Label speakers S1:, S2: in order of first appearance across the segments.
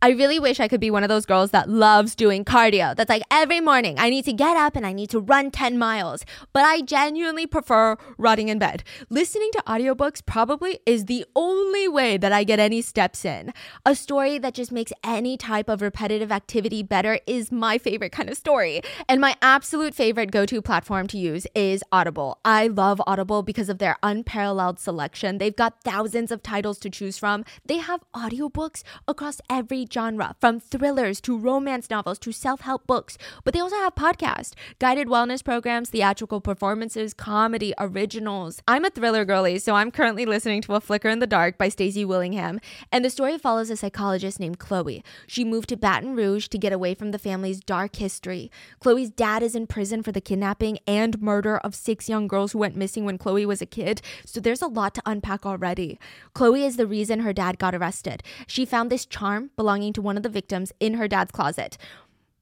S1: I really wish I could be one of those girls that loves doing cardio. That's like every morning I need to get up and I need to run 10 miles. But I genuinely prefer rotting in bed. Listening to audiobooks probably is the only way that I get any steps in. A story that just makes any type of repetitive activity better is my favorite kind of story. And my absolute favorite go to platform to use is Audible. I love Audible because of their unparalleled selection. They've got thousands of titles to choose from, they have audiobooks across every genre, from thrillers to romance novels to self help books. But they also have podcasts, guided wellness programs, theatrical performances, comedy, originals. I'm a thriller girly, so I'm currently listening to A Flicker in the Dark by Stacy Willingham. And the story follows a psychologist named Chloe. She moved to Baton Rouge to get away from the family's dark history. Chloe's dad is in prison for the kidnapping and murder of six young girls who went missing when Chloe was a kid, so there's a lot to unpack already. Chloe is the reason her dad got arrested. She found this charm belonging belonging to one of the victims in her dad's closet.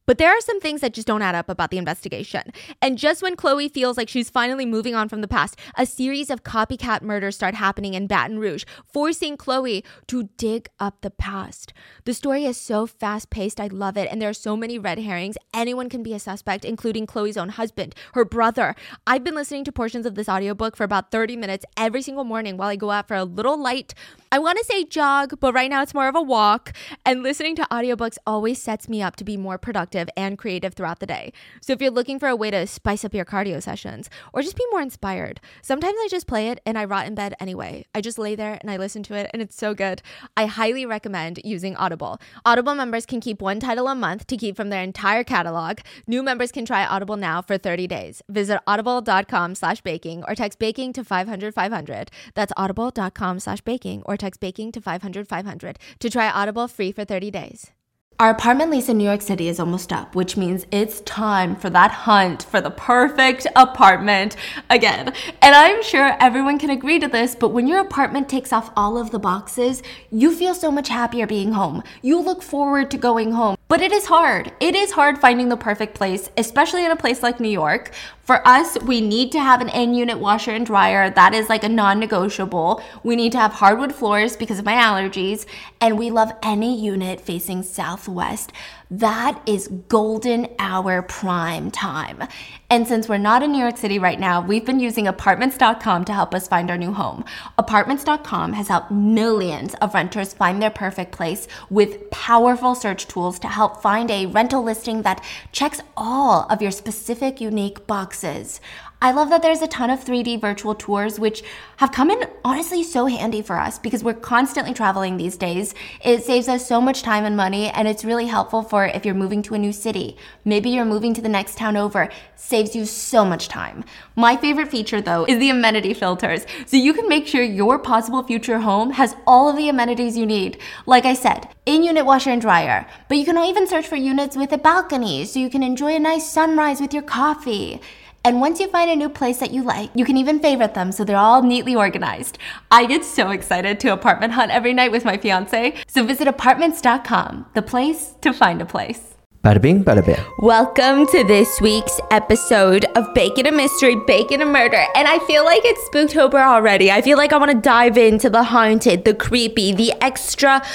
S1: But there are some things that just don't add up about the investigation. And just when Chloe feels like she's finally moving on from the past, a series of copycat murders start happening in Baton Rouge, forcing Chloe to dig up the past. The story is so fast paced, I love it. And there are so many red herrings. Anyone can be a suspect, including Chloe's own husband, her brother. I've been listening to portions of this audiobook for about 30 minutes every single morning while I go out for a little light I want to say jog, but right now it's more of a walk. And listening to audiobooks always sets me up to be more productive and creative throughout the day. So if you're looking for a way to spice up your cardio sessions or just be more inspired, sometimes I just play it and I rot in bed anyway. I just lay there and I listen to it and it's so good. I highly recommend using Audible. Audible members can keep one title a month to keep from their entire catalog. New members can try Audible now for 30 days. Visit audible.com slash baking or text baking to 500 500. That's audible.com slash baking or text baking to 500 500 to try Audible free for 30 days. Our apartment lease in New York City is almost up, which means it's time for that hunt for the perfect apartment again. And I'm sure everyone can agree to this, but when your apartment takes off all of the boxes, you feel so much happier being home. You look forward to going home. But it is hard. It is hard finding the perfect place, especially in a place like New York. For us, we need to have an in unit washer and dryer. That is like a non negotiable. We need to have hardwood floors because of my allergies. And we love any unit facing southwest. That is golden hour prime time. And since we're not in New York City right now, we've been using apartments.com to help us find our new home. Apartments.com has helped millions of renters find their perfect place with powerful search tools to help find a rental listing that checks all of your specific unique boxes. I love that there's a ton of 3D virtual tours, which have come in honestly so handy for us because we're constantly traveling these days. It saves us so much time and money, and it's really helpful for if you're moving to a new city. Maybe you're moving to the next town over, saves you so much time. My favorite feature though is the amenity filters. So you can make sure your possible future home has all of the amenities you need. Like I said, in unit washer and dryer, but you can even search for units with a balcony so you can enjoy a nice sunrise with your coffee. And once you find a new place that you like, you can even favorite them so they're all neatly organized. I get so excited to apartment hunt every night with my fiance. So visit apartments.com, the place to find a place.
S2: Bada bing, bada bing.
S1: Welcome to this week's episode of Bacon a Mystery, Bacon a Murder. And I feel like it's Spooktober already. I feel like I want to dive into the haunted, the creepy, the extra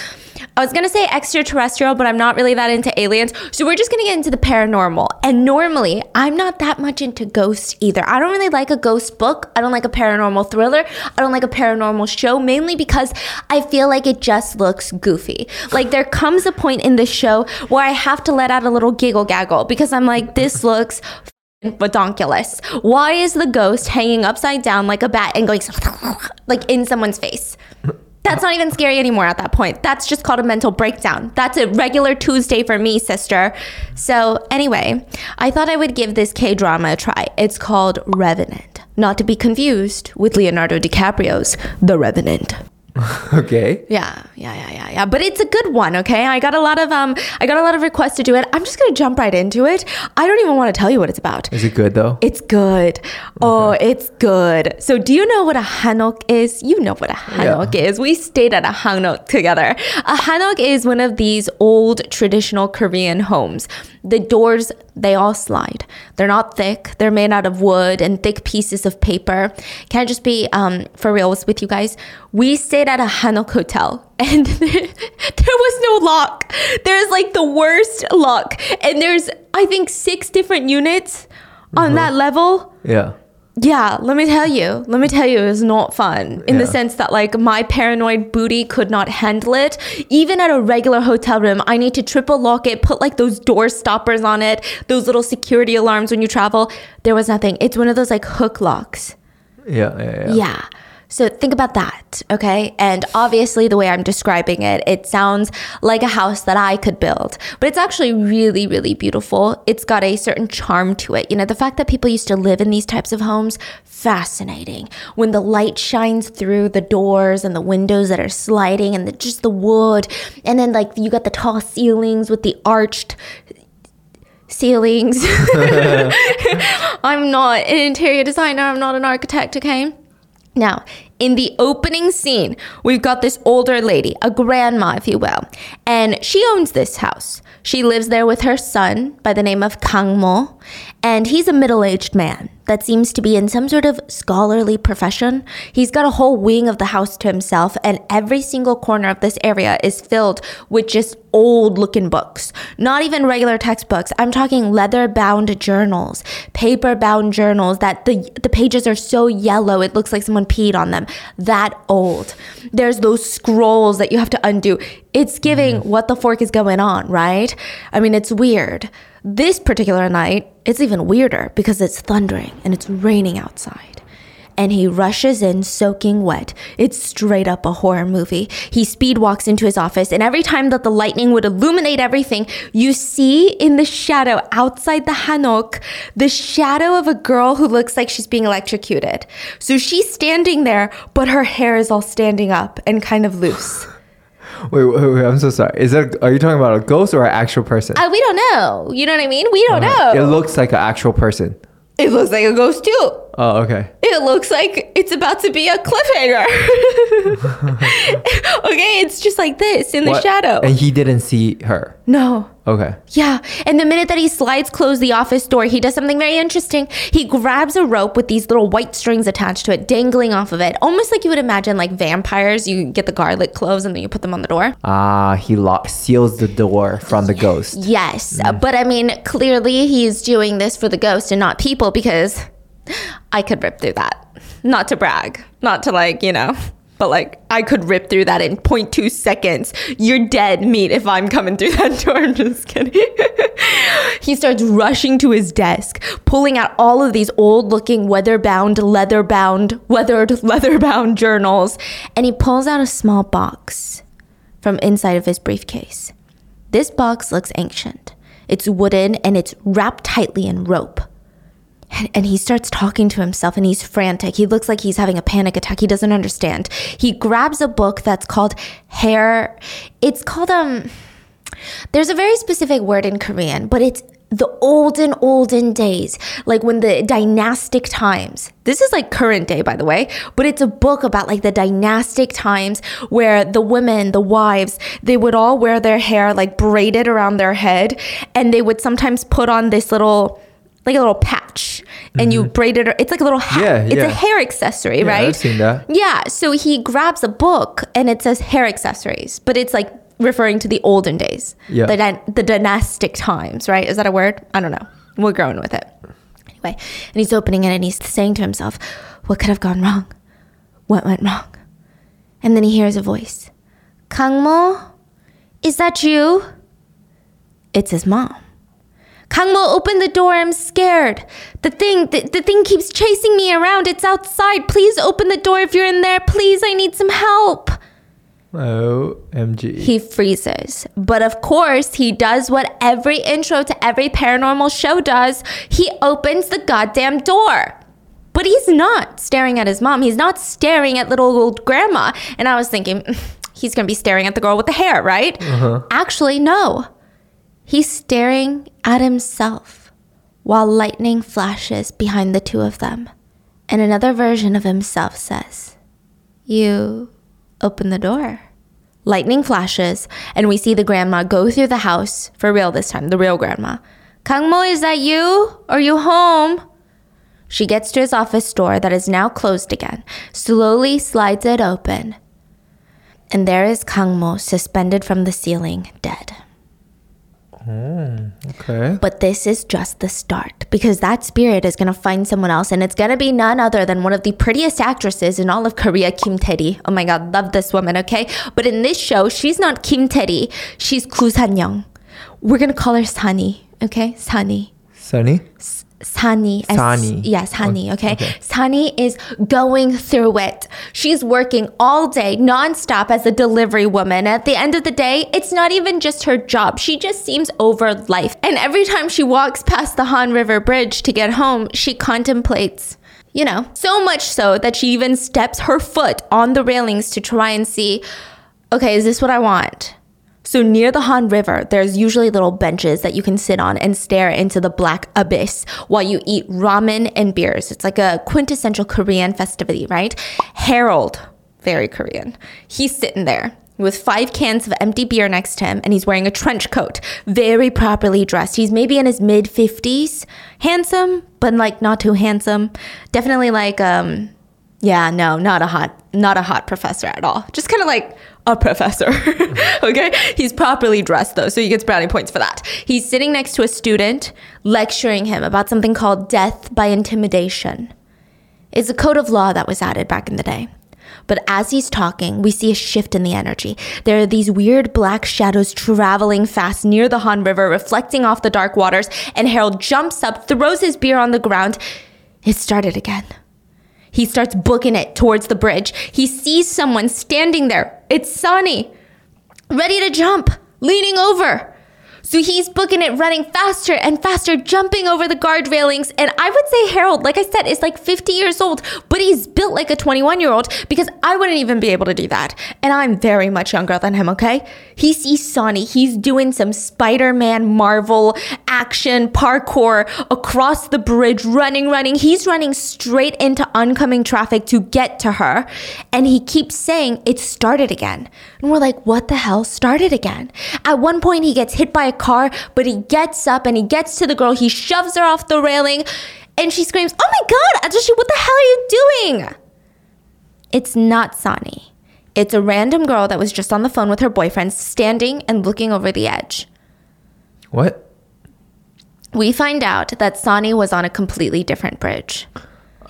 S1: I was gonna say extraterrestrial, but I'm not really that into aliens. So we're just gonna get into the paranormal. And normally, I'm not that much into ghosts either. I don't really like a ghost book. I don't like a paranormal thriller. I don't like a paranormal show, mainly because I feel like it just looks goofy. Like there comes a point in the show where I have to let out a little giggle gaggle because I'm like, this looks redonkulous. Why is the ghost hanging upside down like a bat and going like in someone's face? That's not even scary anymore at that point. That's just called a mental breakdown. That's a regular Tuesday for me, sister. So, anyway, I thought I would give this K drama a try. It's called Revenant, not to be confused with Leonardo DiCaprio's The Revenant.
S2: okay.
S1: Yeah, yeah, yeah, yeah, yeah. But it's a good one, okay? I got a lot of um I got a lot of requests to do it. I'm just gonna jump right into it. I don't even want to tell you what it's about.
S2: Is it good though?
S1: It's good. Okay. Oh, it's good. So do you know what a hanok is? You know what a hanok yeah. is. We stayed at a hanok together. A hanok is one of these old traditional Korean homes. The doors they all slide. They're not thick. They're made out of wood and thick pieces of paper. Can I just be um, for real with you guys? We stayed at a Hanok hotel and there was no lock. There's like the worst lock. And there's, I think, six different units on mm-hmm. that level.
S2: Yeah.
S1: Yeah, let me tell you. Let me tell you, it was not fun in the sense that like my paranoid booty could not handle it. Even at a regular hotel room, I need to triple lock it, put like those door stoppers on it, those little security alarms when you travel. There was nothing. It's one of those like hook locks.
S2: Yeah. Yeah. Yeah.
S1: Yeah. So think about that, okay? And obviously, the way I'm describing it, it sounds like a house that I could build, but it's actually really, really beautiful. It's got a certain charm to it. You know, the fact that people used to live in these types of homes, fascinating. When the light shines through the doors and the windows that are sliding and the, just the wood, and then like you got the tall ceilings with the arched ceilings. I'm not an interior designer, I'm not an architect, okay? Now, in the opening scene, we've got this older lady, a grandma, if you will, and she owns this house. She lives there with her son by the name of Kang Mo, and he's a middle aged man that seems to be in some sort of scholarly profession. He's got a whole wing of the house to himself, and every single corner of this area is filled with just old looking books. Not even regular textbooks. I'm talking leather bound journals, paper bound journals that the, the pages are so yellow it looks like someone peed on them. That old. There's those scrolls that you have to undo. It's giving mm-hmm. what the fork is going on, right? I mean, it's weird. This particular night, it's even weirder because it's thundering and it's raining outside. And he rushes in soaking wet. It's straight up a horror movie. He speed walks into his office, and every time that the lightning would illuminate everything, you see in the shadow outside the Hanok the shadow of a girl who looks like she's being electrocuted. So she's standing there, but her hair is all standing up and kind of loose.
S2: Wait, wait, wait, I'm so sorry. Is that are you talking about a ghost or an actual person?
S1: Uh, we don't know. You know what I mean? We don't know.
S2: It looks like an actual person.
S1: It looks like a ghost too.
S2: Oh, okay.
S1: It looks like it's about to be a cliffhanger. okay, it's just like this in the
S2: What?
S1: shadow.
S2: And he didn't see her.
S1: no.
S2: Okay.
S1: Yeah. And the minute that he slides close the office door, he does something very interesting. He grabs a rope with these little white strings attached to it, dangling off of it, almost like you would imagine like vampires. You get the garlic cloves and then you put them on the door.
S2: Ah, he lock seals the door from the ghost.
S1: Yes. But I mean, clearly he's doing this for the ghost and not people because I could rip through that. Not to brag, not to like, you know, but like I could rip through that in 0.2 seconds. You're dead meat if I'm coming through that door. I'm just kidding. he starts rushing to his desk, pulling out all of these old looking weather bound, leather bound, weathered, leather bound journals, and he pulls out a small box from inside of his briefcase. This box looks ancient. It's wooden and it's wrapped tightly in rope. And, and he starts talking to himself and he's frantic. He looks like he's having a panic attack. He doesn't understand. He grabs a book that's called Hair. It's called, um, there's a very specific word in Korean, but it's the olden, olden days, like when the dynastic times. This is like current day, by the way, but it's a book about like the dynastic times where the women, the wives, they would all wear their hair like braided around their head, and they would sometimes put on this little, like a little patch, and you mm-hmm. braid it. It's like a little hat.
S2: Yeah,
S1: it's
S2: yeah.
S1: a hair accessory,
S2: Yeah,
S1: right?
S2: I've seen that.
S1: Yeah, so he grabs a book and it says hair accessories, but it's like referring to the olden days,
S2: Yeah.
S1: the, dy- the dynastic times, right? Is that a word? I don't know. We're growing with it. Anyway, and he's opening it and he's saying to himself, What could have gone wrong? What went wrong? And then he hears a voice Kangmo, is that you? It's his mom. Kangmo, open the door. I'm scared. The thing, the, the thing keeps chasing me around. It's outside. Please open the door if you're in there. Please, I need some help.
S2: OMG.
S1: He freezes. But of course, he does what every intro to every paranormal show does. He opens the goddamn door. But he's not staring at his mom. He's not staring at little old grandma. And I was thinking, he's going to be staring at the girl with the hair, right? Uh-huh. Actually, no. He's staring at himself while lightning flashes behind the two of them. And another version of himself says, You open the door. Lightning flashes, and we see the grandma go through the house, for real this time, the real grandma. Kangmo, is that you? Are you home? She gets to his office door that is now closed again, slowly slides it open, And there is Kangmo suspended from the ceiling, dead.
S2: Mm, okay.
S1: But this is just the start because that spirit is going to find someone else and it's going to be none other than one of the prettiest actresses in all of Korea, Kim Tae-ri. Oh my god, love this woman, okay? But in this show, she's not Kim Tae-ri, she's Koo San-young. We're going to call her Sani, okay? Sani.
S2: Sunny?
S1: Sani.
S2: Sani.
S1: Yeah, Sani, okay?
S2: okay.
S1: Sani is going through it. She's working all day, nonstop as a delivery woman. At the end of the day, it's not even just her job. She just seems over life. And every time she walks past the Han River Bridge to get home, she contemplates. You know, so much so that she even steps her foot on the railings to try and see, okay, is this what I want? So near the Han River, there's usually little benches that you can sit on and stare into the black abyss while you eat ramen and beers. It's like a quintessential Korean festivity, right? Harold, very Korean. He's sitting there with five cans of empty beer next to him and he's wearing a trench coat, very properly dressed. He's maybe in his mid 50s, handsome, but like not too handsome. Definitely like um yeah, no, not a hot, not a hot professor at all. Just kind of like a professor. okay, he's properly dressed though, so he gets brownie points for that. He's sitting next to a student, lecturing him about something called death by intimidation. It's a code of law that was added back in the day. But as he's talking, we see a shift in the energy. There are these weird black shadows traveling fast near the Han River, reflecting off the dark waters, and Harold jumps up, throws his beer on the ground. It started again. He starts booking it towards the bridge. He sees someone standing there. It's Sani, ready to jump, leaning over. So he's booking it, running faster and faster, jumping over the guard railings. And I would say Harold, like I said, is like 50 years old, but he's built like a 21 year old because I wouldn't even be able to do that. And I'm very much younger than him, okay? He sees Sani. He's doing some Spider Man Marvel action parkour across the bridge, running, running. He's running straight into oncoming traffic to get to her. And he keeps saying, It started again. And we're like, What the hell started again? At one point, he gets hit by a car, but he gets up and he gets to the girl. He shoves her off the railing and she screams, Oh my God, Ajashi, what the hell are you doing? It's not Sani. It's a random girl that was just on the phone with her boyfriend, standing and looking over the edge.
S2: What?
S1: We find out that Sani was on a completely different bridge.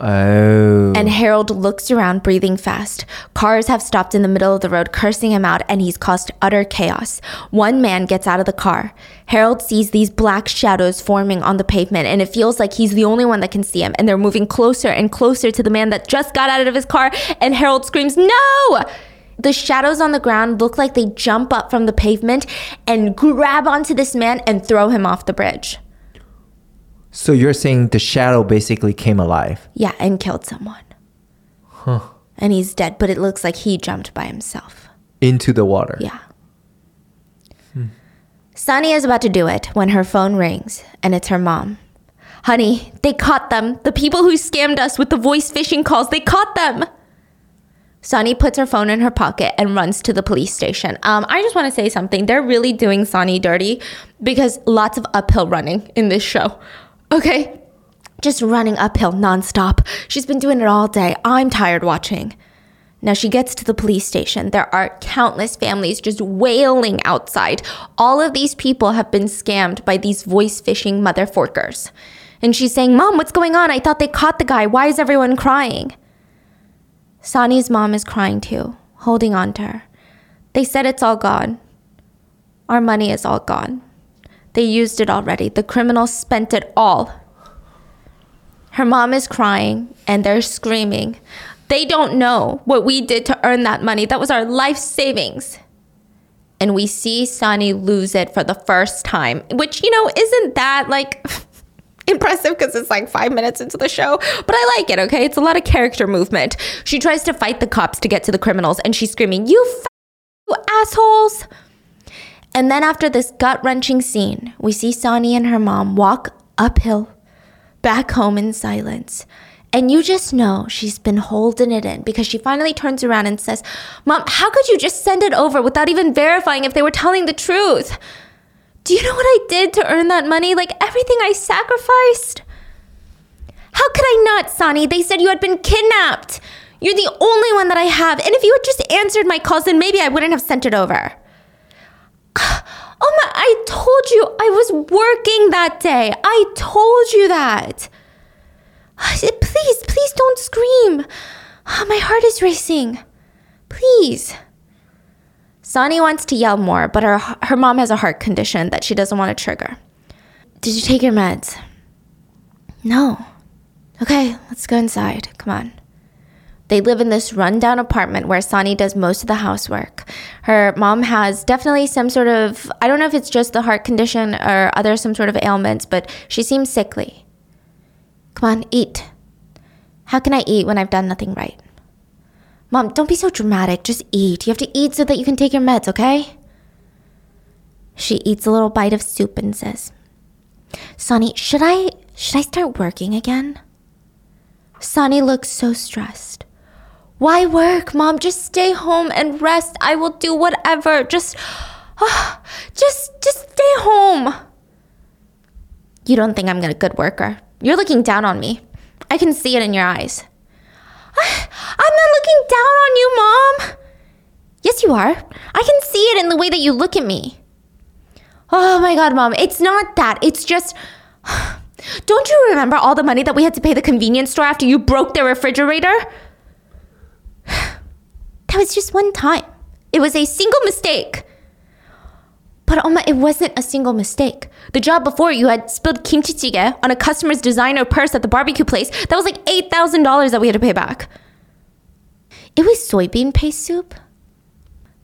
S2: Oh.
S1: And Harold looks around, breathing fast. Cars have stopped in the middle of the road, cursing him out, and he's caused utter chaos. One man gets out of the car. Harold sees these black shadows forming on the pavement, and it feels like he's the only one that can see him. And they're moving closer and closer to the man that just got out of his car, and Harold screams, No! The shadows on the ground look like they jump up from the pavement and grab onto this man and throw him off the bridge.
S2: So you're saying the shadow basically came alive?
S1: Yeah, and killed someone.
S2: Huh.
S1: And he's dead, but it looks like he jumped by himself.
S2: Into the water.
S1: Yeah. Sani is about to do it when her phone rings and it's her mom. Honey, they caught them. The people who scammed us with the voice phishing calls, they caught them. Sani puts her phone in her pocket and runs to the police station. Um, I just want to say something. They're really doing Sani dirty because lots of uphill running in this show. Okay? Just running uphill nonstop. She's been doing it all day. I'm tired watching. Now she gets to the police station. There are countless families just wailing outside. All of these people have been scammed by these voice phishing motherforkers. And she's saying, Mom, what's going on? I thought they caught the guy. Why is everyone crying? Sani's mom is crying too, holding on to her. They said it's all gone. Our money is all gone. They used it already. The criminals spent it all. Her mom is crying and they're screaming. They don't know what we did to earn that money. That was our life savings. And we see Sani lose it for the first time, which, you know, isn't that like impressive because it's like five minutes into the show, but I like it, okay? It's a lot of character movement. She tries to fight the cops to get to the criminals and she's screaming, You, f- you assholes! And then after this gut wrenching scene, we see Sani and her mom walk uphill, back home in silence. And you just know she's been holding it in because she finally turns around and says, Mom, how could you just send it over without even verifying if they were telling the truth? Do you know what I did to earn that money? Like everything I sacrificed? How could I not, Sani? They said you had been kidnapped. You're the only one that I have. And if you had just answered my calls, then maybe I wouldn't have sent it over. Oh my, I told you I was working that day. I told you that. Please, please don't scream. My heart is racing. Please. Sani wants to yell more, but her, her mom has a heart condition that she doesn't want to trigger. Did you take your meds? No. Okay, let's go inside. Come on. They live in this rundown apartment where Sani does most of the housework. Her mom has definitely some sort of, I don't know if it's just the heart condition or other some sort of ailments, but she seems sickly. Come on, eat. How can I eat when I've done nothing right? Mom, don't be so dramatic. Just eat. You have to eat so that you can take your meds, okay? She eats a little bite of soup and says, Sani, should I should I start working again? Sani looks so stressed. Why work, mom? Just stay home and rest. I will do whatever. Just, oh, just, just stay home. You don't think I'm a good worker. You're looking down on me. I can see it in your eyes. Ah, I'm not looking down on you, mom. Yes, you are. I can see it in the way that you look at me. Oh my god, mom. It's not that. It's just. Don't you remember all the money that we had to pay the convenience store after you broke their refrigerator? That was just one time. It was a single mistake. But Oma, it wasn't a single mistake. The job before you had spilled kimchi jjigae on a customer's designer purse at the barbecue place. That was like $8,000 that we had to pay back. It was soybean paste soup.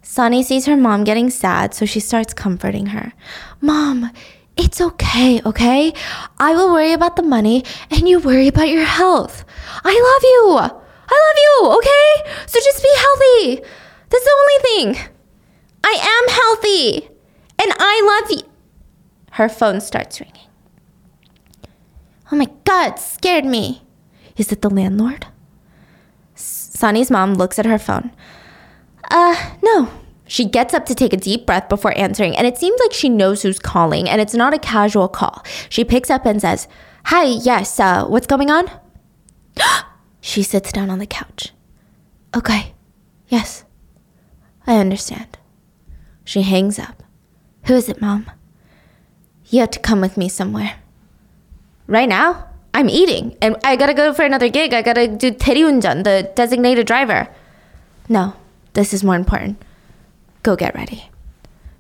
S1: Sani sees her mom getting sad, so she starts comforting her. Mom, it's okay, okay? I will worry about the money and you worry about your health. I love you. I love you, okay? So just be That's the only thing. I am healthy. And I love you. Her phone starts ringing. Oh my god, scared me. Is it the landlord? Sani's mom looks at her phone. Uh, no. She gets up to take a deep breath before answering, and it seems like she knows who's calling, and it's not a casual call. She picks up and says, Hi, yes, uh, what's going on? She sits down on the couch. Okay. Yes, I understand. She hangs up. Who is it, Mom? You have to come with me somewhere. Right now? I'm eating, and I gotta go for another gig. I gotta do Teddy the designated driver. No, this is more important. Go get ready.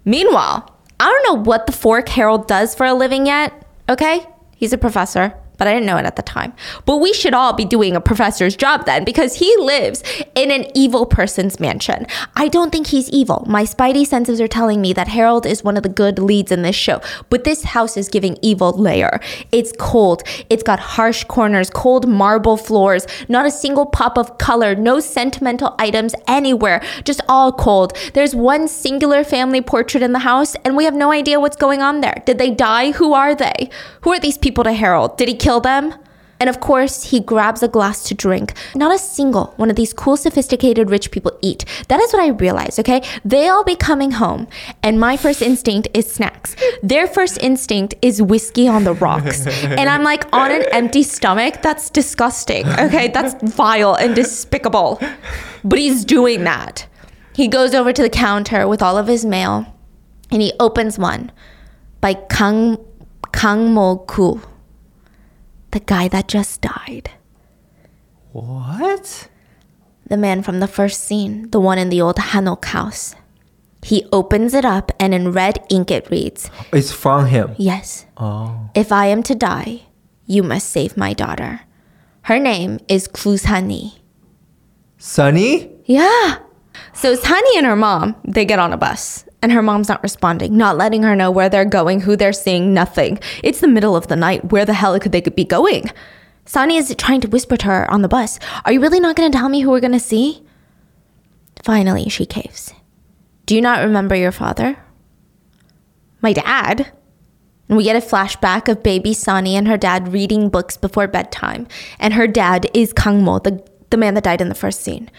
S1: Meanwhile, I don't know what the fork Harold does for a living yet, okay? He's a professor but I didn't know it at the time. But we should all be doing a professor's job then because he lives in an evil person's mansion. I don't think he's evil. My spidey senses are telling me that Harold is one of the good leads in this show, but this house is giving evil layer. It's cold. It's got harsh corners, cold marble floors, not a single pop of color, no sentimental items anywhere, just all cold. There's one singular family portrait in the house and we have no idea what's going on there. Did they die? Who are they? Who are these people to Harold? Did he kill them? And of course, he grabs a glass to drink. Not a single one of these cool, sophisticated rich people eat. That is what I realize, okay? They all be coming home, and my first instinct is snacks. Their first instinct is whiskey on the rocks. And I'm like, on an empty stomach? That's disgusting, okay? That's vile and despicable. But he's doing that. He goes over to the counter with all of his mail, and he opens one by Kang, Kang Mo Ku the guy that just died.
S2: What?
S1: The man from the first scene, the one in the old Hanok house. He opens it up and in red ink it reads
S2: It's from him.
S1: Yes.
S2: Oh.
S1: If I am to die, you must save my daughter. Her name is Klusani.
S2: Sunny?
S1: Yeah. So Sani and her mom, they get on a bus and her mom's not responding, not letting her know where they're going, who they're seeing, nothing. It's the middle of the night. Where the hell could they be going? Sani is trying to whisper to her on the bus, Are you really not going to tell me who we're going to see? Finally, she caves. Do you not remember your father? My dad? And we get a flashback of baby Sani and her dad reading books before bedtime. And her dad is Kang Mo, the, the man that died in the first scene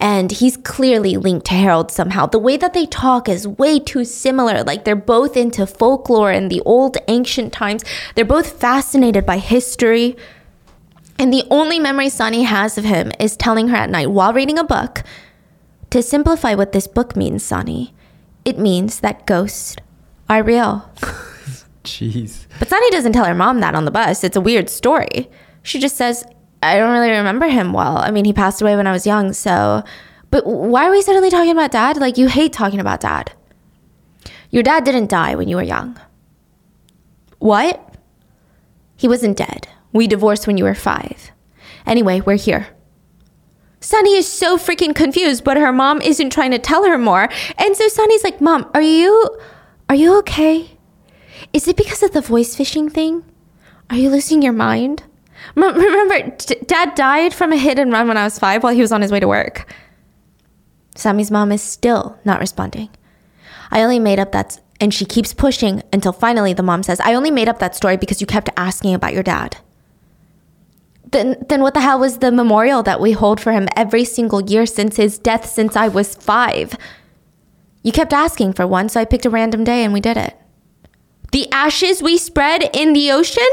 S1: and he's clearly linked to Harold somehow. The way that they talk is way too similar. Like they're both into folklore and the old ancient times. They're both fascinated by history. And the only memory Sani has of him is telling her at night while reading a book to simplify what this book means, Sani. It means that ghosts are real.
S2: Jeez.
S1: But Sani doesn't tell her mom that on the bus. It's a weird story. She just says, I don't really remember him well. I mean, he passed away when I was young, so. But why are we suddenly talking about dad? Like, you hate talking about dad. Your dad didn't die when you were young. What? He wasn't dead. We divorced when you were five. Anyway, we're here. Sani is so freaking confused, but her mom isn't trying to tell her more. And so Sani's like, Mom, are you are you okay? Is it because of the voice phishing thing? Are you losing your mind? M- remember, d- dad died from a hit and run when I was five while he was on his way to work. Sammy's mom is still not responding. I only made up that, and she keeps pushing until finally the mom says, I only made up that story because you kept asking about your dad. Then, then what the hell was the memorial that we hold for him every single year since his death since I was five? You kept asking for one, so I picked a random day and we did it. The ashes we spread in the ocean?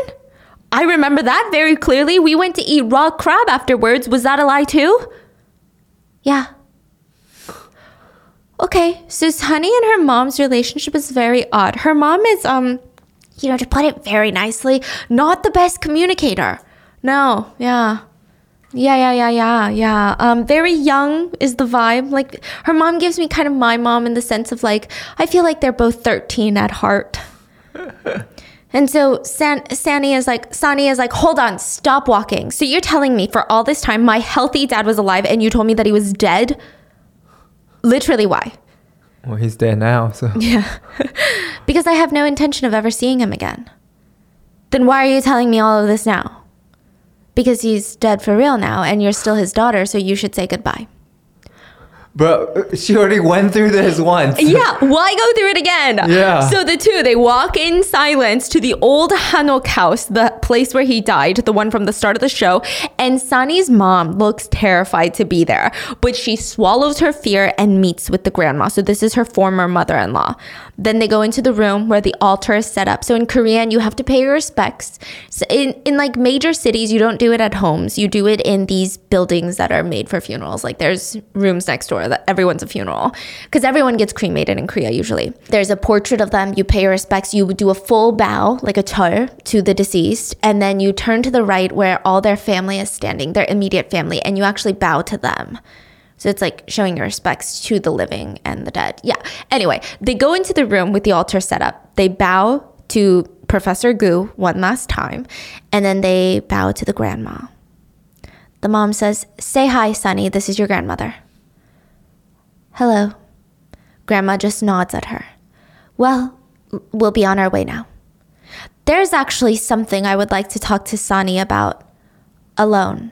S1: I remember that very clearly. We went to eat raw crab afterwards. Was that a lie too? Yeah. Okay, so Sani and her mom's relationship is very odd. Her mom is, um, you know, to put it very nicely, not the best communicator. No, yeah. Yeah, yeah, yeah, yeah, yeah. Um, very young is the vibe. Like her mom gives me kind of my mom in the sense of like I feel like they're both thirteen at heart. and so San- Sani is like Sani is like, hold on, stop walking. So you're telling me for all this time my healthy dad was alive and you told me that he was dead? Literally why?
S2: Well, he's dead now, so.
S1: Yeah. because I have no intention of ever seeing him again. Then why are you telling me all of this now? because he's dead for real now and you're still his daughter, so you should say goodbye.
S2: Bro, she already went through this once.
S1: yeah, why go through it again?
S2: Yeah.
S1: So the two, they walk in silence to the old Hanok house, the place where he died, the one from the start of the show. And Sani's mom looks terrified to be there, but she swallows her fear and meets with the grandma. So this is her former mother in law. Then they go into the room where the altar is set up. So in Korean, you have to pay your respects. So in, in like major cities, you don't do it at homes. You do it in these buildings that are made for funerals. Like there's rooms next door that everyone's a funeral because everyone gets cremated in Korea usually. There's a portrait of them. You pay your respects. You do a full bow, like a chur, to the deceased, and then you turn to the right where all their family is standing, their immediate family, and you actually bow to them. So it's like showing your respects to the living and the dead. Yeah. Anyway, they go into the room with the altar set up. They bow to Professor Gu one last time, and then they bow to the grandma. The mom says, Say hi, Sani. This is your grandmother. Hello. Grandma just nods at her. Well, we'll be on our way now. There's actually something I would like to talk to Sani about alone.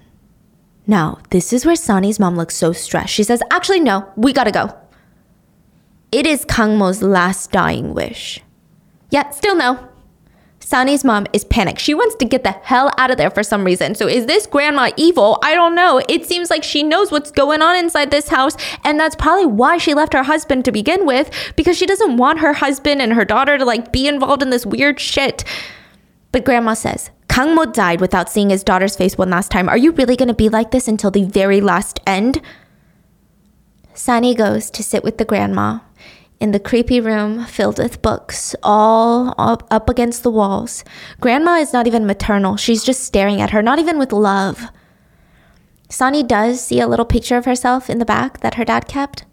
S1: Now, this is where Sani's mom looks so stressed. She says, Actually, no, we gotta go. It is Kangmo's last dying wish. Yeah, still no. Sani's mom is panicked. She wants to get the hell out of there for some reason. So is this grandma evil? I don't know. It seems like she knows what's going on inside this house, and that's probably why she left her husband to begin with because she doesn't want her husband and her daughter to like be involved in this weird shit. But grandma says, Kangmo died without seeing his daughter's face one last time. Are you really going to be like this until the very last end? Sani goes to sit with the grandma in the creepy room filled with books, all up, up against the walls. Grandma is not even maternal. She's just staring at her, not even with love. Sani does see a little picture of herself in the back that her dad kept,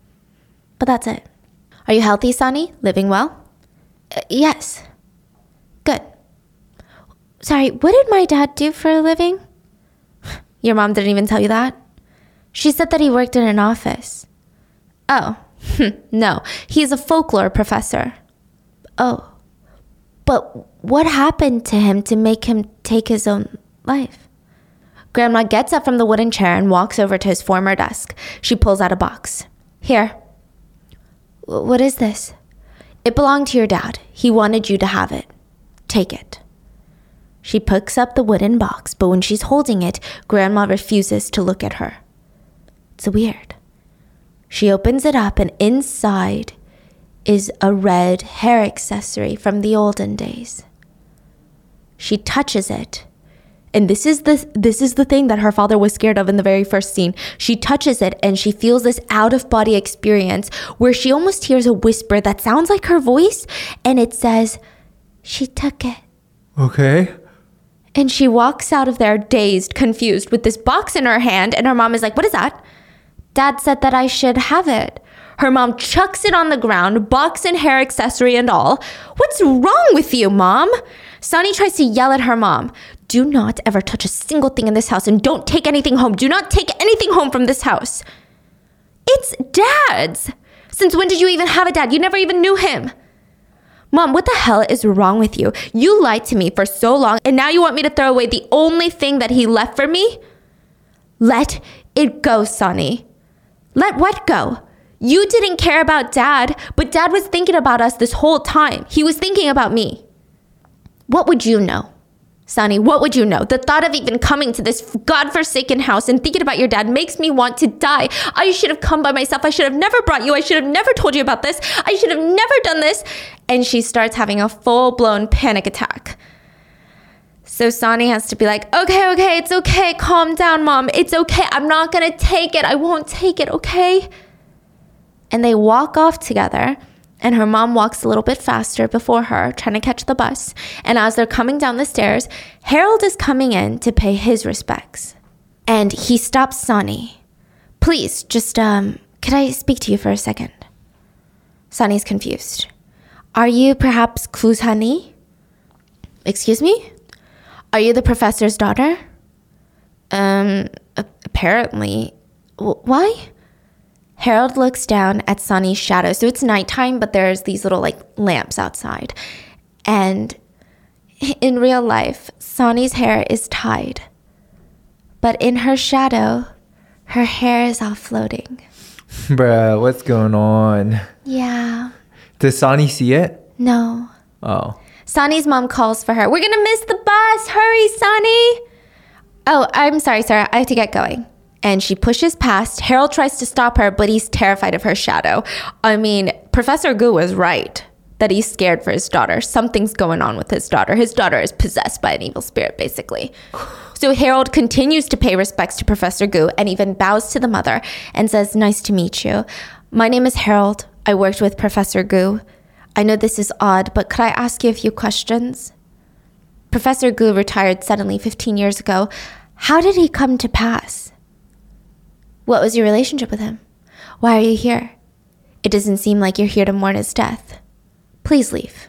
S1: but that's it. Are you healthy, Sani? Living well? Uh, yes. Sorry, what did my dad do for a living? Your mom didn't even tell you that? She said that he worked in an office. Oh, no, he's a folklore professor. Oh, but what happened to him to make him take his own life? Grandma gets up from the wooden chair and walks over to his former desk. She pulls out a box. Here. What is this? It belonged to your dad. He wanted you to have it. Take it. She picks up the wooden box, but when she's holding it, Grandma refuses to look at her. It's weird. She opens it up, and inside is a red hair accessory from the olden days. She touches it, And this is the this is the thing that her father was scared of in the very first scene. She touches it and she feels this out of body experience where she almost hears a whisper that sounds like her voice and it says, "She took it."
S2: Okay.
S1: And she walks out of there dazed, confused, with this box in her hand. And her mom is like, What is that? Dad said that I should have it. Her mom chucks it on the ground, box and hair accessory and all. What's wrong with you, mom? Sani tries to yell at her mom. Do not ever touch a single thing in this house and don't take anything home. Do not take anything home from this house. It's dad's. Since when did you even have a dad? You never even knew him. Mom, what the hell is wrong with you? You lied to me for so long, and now you want me to throw away the only thing that he left for me? Let it go, Sani. Let what go? You didn't care about dad, but dad was thinking about us this whole time. He was thinking about me. What would you know? Sani, what would you know? The thought of even coming to this godforsaken house and thinking about your dad makes me want to die. I should have come by myself. I should have never brought you. I should have never told you about this. I should have never done this. And she starts having a full blown panic attack. So Sani has to be like, okay, okay, it's okay. Calm down, mom. It's okay. I'm not going to take it. I won't take it, okay? And they walk off together and her mom walks a little bit faster before her, trying to catch the bus. And as they're coming down the stairs, Harold is coming in to pay his respects. And he stops Sani. Please, just, um, could I speak to you for a second? Sani's confused. Are you perhaps honey? Excuse me? Are you the professor's daughter? Um, apparently. W- why? Harold looks down at Sani's shadow. So it's nighttime, but there's these little like lamps outside. And in real life, Sani's hair is tied. But in her shadow, her hair is all floating.
S2: Bruh, what's going on?
S1: Yeah.
S2: Does Sani see it?
S1: No.
S2: Oh.
S1: Sani's mom calls for her. We're gonna miss the bus. Hurry, Sonny. Oh, I'm sorry, Sarah. I have to get going and she pushes past. Harold tries to stop her, but he's terrified of her shadow. I mean, Professor Gu was right that he's scared for his daughter. Something's going on with his daughter. His daughter is possessed by an evil spirit, basically. So Harold continues to pay respects to Professor Gu and even bows to the mother and says, Nice to meet you. My name is Harold. I worked with Professor Gu. I know this is odd, but could I ask you a few questions? Professor Gu retired suddenly 15 years ago. How did he come to pass? What was your relationship with him? Why are you here? It doesn't seem like you're here to mourn his death. Please leave.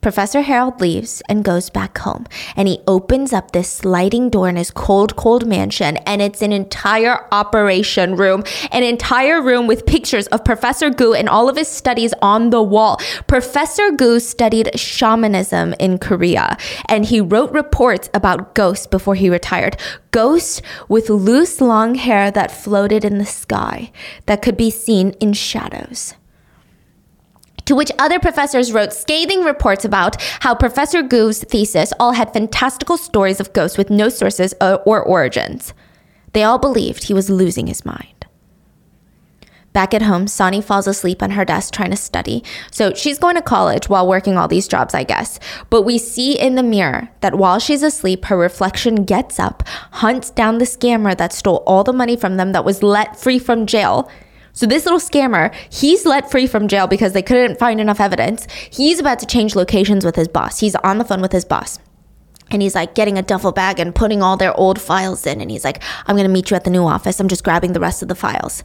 S1: Professor Harold leaves and goes back home, and he opens up this sliding door in his cold, cold mansion, and it's an entire operation room, an entire room with pictures of Professor Gu and all of his studies on the wall. Professor Gu studied shamanism in Korea, and he wrote reports about ghosts before he retired. Ghosts with loose, long hair that floated in the sky, that could be seen in shadows. To which other professors wrote scathing reports about how Professor Gu's thesis all had fantastical stories of ghosts with no sources or, or origins. They all believed he was losing his mind. Back at home, Sani falls asleep on her desk trying to study. So she's going to college while working all these jobs, I guess. But we see in the mirror that while she's asleep, her reflection gets up, hunts down the scammer that stole all the money from them that was let free from jail. So this little scammer, he's let free from jail because they couldn't find enough evidence. He's about to change locations with his boss. He's on the phone with his boss. And he's like getting a duffel bag and putting all their old files in. And he's like, I'm going to meet you at the new office. I'm just grabbing the rest of the files.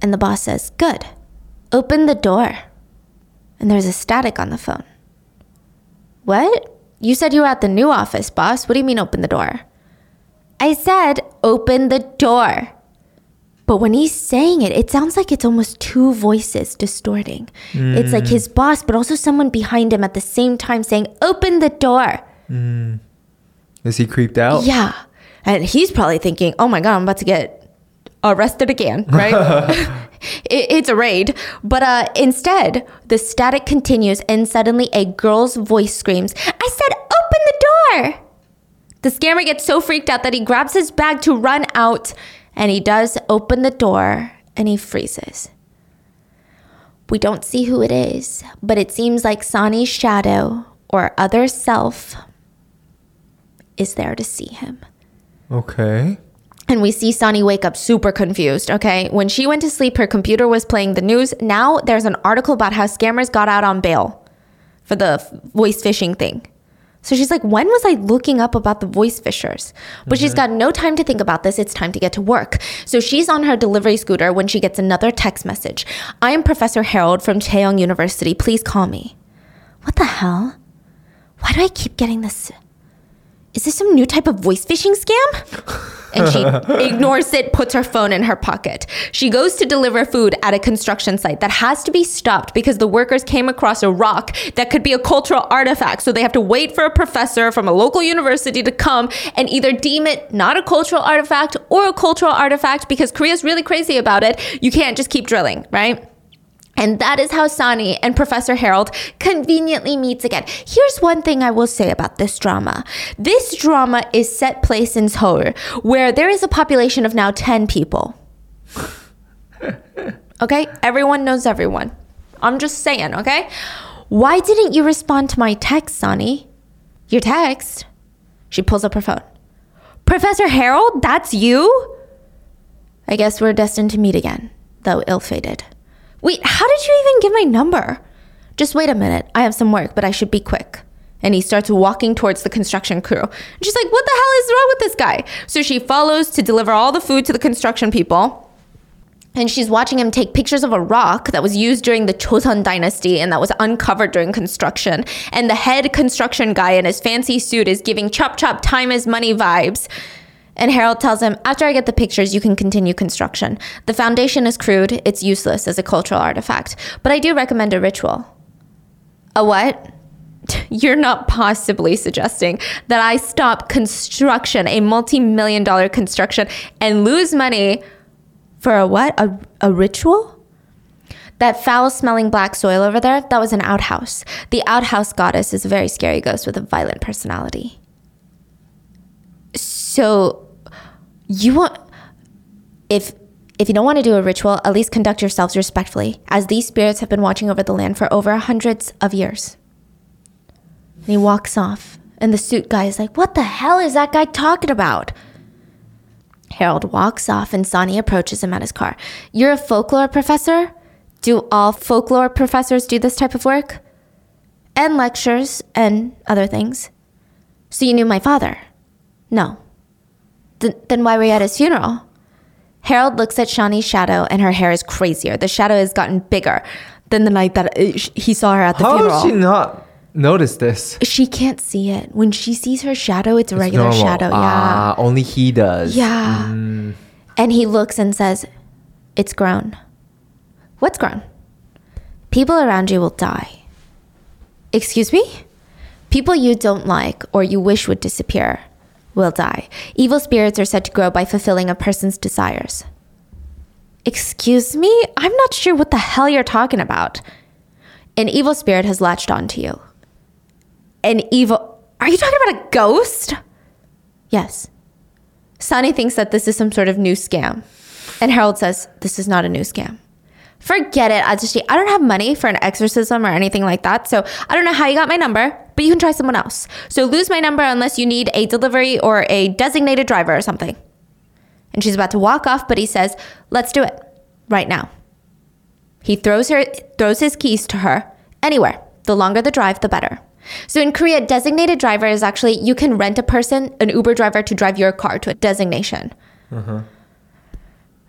S1: And the boss says, Good. Open the door. And there's a static on the phone. What? You said you were at the new office, boss. What do you mean, open the door? I said, Open the door. But when he's saying it, it sounds like it's almost two voices distorting. It's like his boss, but also someone behind him at the same time saying, Open the door.
S2: Is he creeped out?
S1: Yeah. And he's probably thinking, oh my God, I'm about to get arrested again, right? it, it's a raid. But uh, instead, the static continues and suddenly a girl's voice screams, I said, open the door. The scammer gets so freaked out that he grabs his bag to run out and he does open the door and he freezes. We don't see who it is, but it seems like Sani's shadow or other self is there to see him.
S2: Okay.
S1: And we see Sani wake up super confused, okay? When she went to sleep, her computer was playing the news. Now there's an article about how scammers got out on bail for the voice phishing thing. So she's like, when was I looking up about the voice phishers? But she's mm-hmm. got no time to think about this. It's time to get to work. So she's on her delivery scooter when she gets another text message. I am Professor Harold from Taeyong University. Please call me. What the hell? Why do I keep getting this? Is this some new type of voice phishing scam? And she ignores it, puts her phone in her pocket. She goes to deliver food at a construction site that has to be stopped because the workers came across a rock that could be a cultural artifact. So they have to wait for a professor from a local university to come and either deem it not a cultural artifact or a cultural artifact because Korea's really crazy about it. You can't just keep drilling, right? And that is how Sani and Professor Harold conveniently meets again. Here's one thing I will say about this drama. This drama is set place in Seoul, where there is a population of now 10 people. Okay? Everyone knows everyone. I'm just saying, okay? Why didn't you respond to my text, Sani? Your text? She pulls up her phone. Professor Harold, that's you? I guess we're destined to meet again, though ill fated. Wait, how did you even get my number? Just wait a minute. I have some work, but I should be quick. And he starts walking towards the construction crew. And she's like, What the hell is wrong with this guy? So she follows to deliver all the food to the construction people. And she's watching him take pictures of a rock that was used during the Chosun dynasty and that was uncovered during construction. And the head construction guy in his fancy suit is giving chop chop time is money vibes. And Harold tells him, after I get the pictures, you can continue construction. The foundation is crude, it's useless as a cultural artifact, but I do recommend a ritual. A what? You're not possibly suggesting that I stop construction, a multi million dollar construction, and lose money for a what? A, a ritual? That foul smelling black soil over there, that was an outhouse. The outhouse goddess is a very scary ghost with a violent personality. So you want if if you don't want to do a ritual, at least conduct yourselves respectfully, as these spirits have been watching over the land for over hundreds of years. And he walks off, and the suit guy is like, What the hell is that guy talking about? Harold walks off, and Sani approaches him at his car. You're a folklore professor? Do all folklore professors do this type of work? And lectures and other things. So you knew my father? No. Th- then why were you at his funeral? Harold looks at Sani's shadow, and her hair is crazier. The shadow has gotten bigger than the night that uh, he saw her at the
S2: How
S1: funeral.
S2: did she not notice this?
S1: She can't see it. When she sees her shadow, it's a regular
S2: Normal.
S1: shadow.
S2: Ah, only he does.
S1: Yeah.
S2: Mm.
S1: Yeah. And he looks and says, It's grown. What's grown? People around you will die. Excuse me? People you don't like or you wish would disappear will die. Evil spirits are said to grow by fulfilling a person's desires. Excuse me? I'm not sure what the hell you're talking about. An evil spirit has latched onto you. An evil. Are you talking about a ghost? Yes. Sani thinks that this is some sort of new scam. And Harold says, This is not a new scam. Forget it, Ajushi. I don't have money for an exorcism or anything like that. So I don't know how you got my number, but you can try someone else. So lose my number unless you need a delivery or a designated driver or something. And she's about to walk off, but he says, Let's do it right now. He throws her throws his keys to her anywhere. The longer the drive, the better. So in Korea, designated driver is actually you can rent a person, an Uber driver, to drive your car to a designation. Mm-hmm.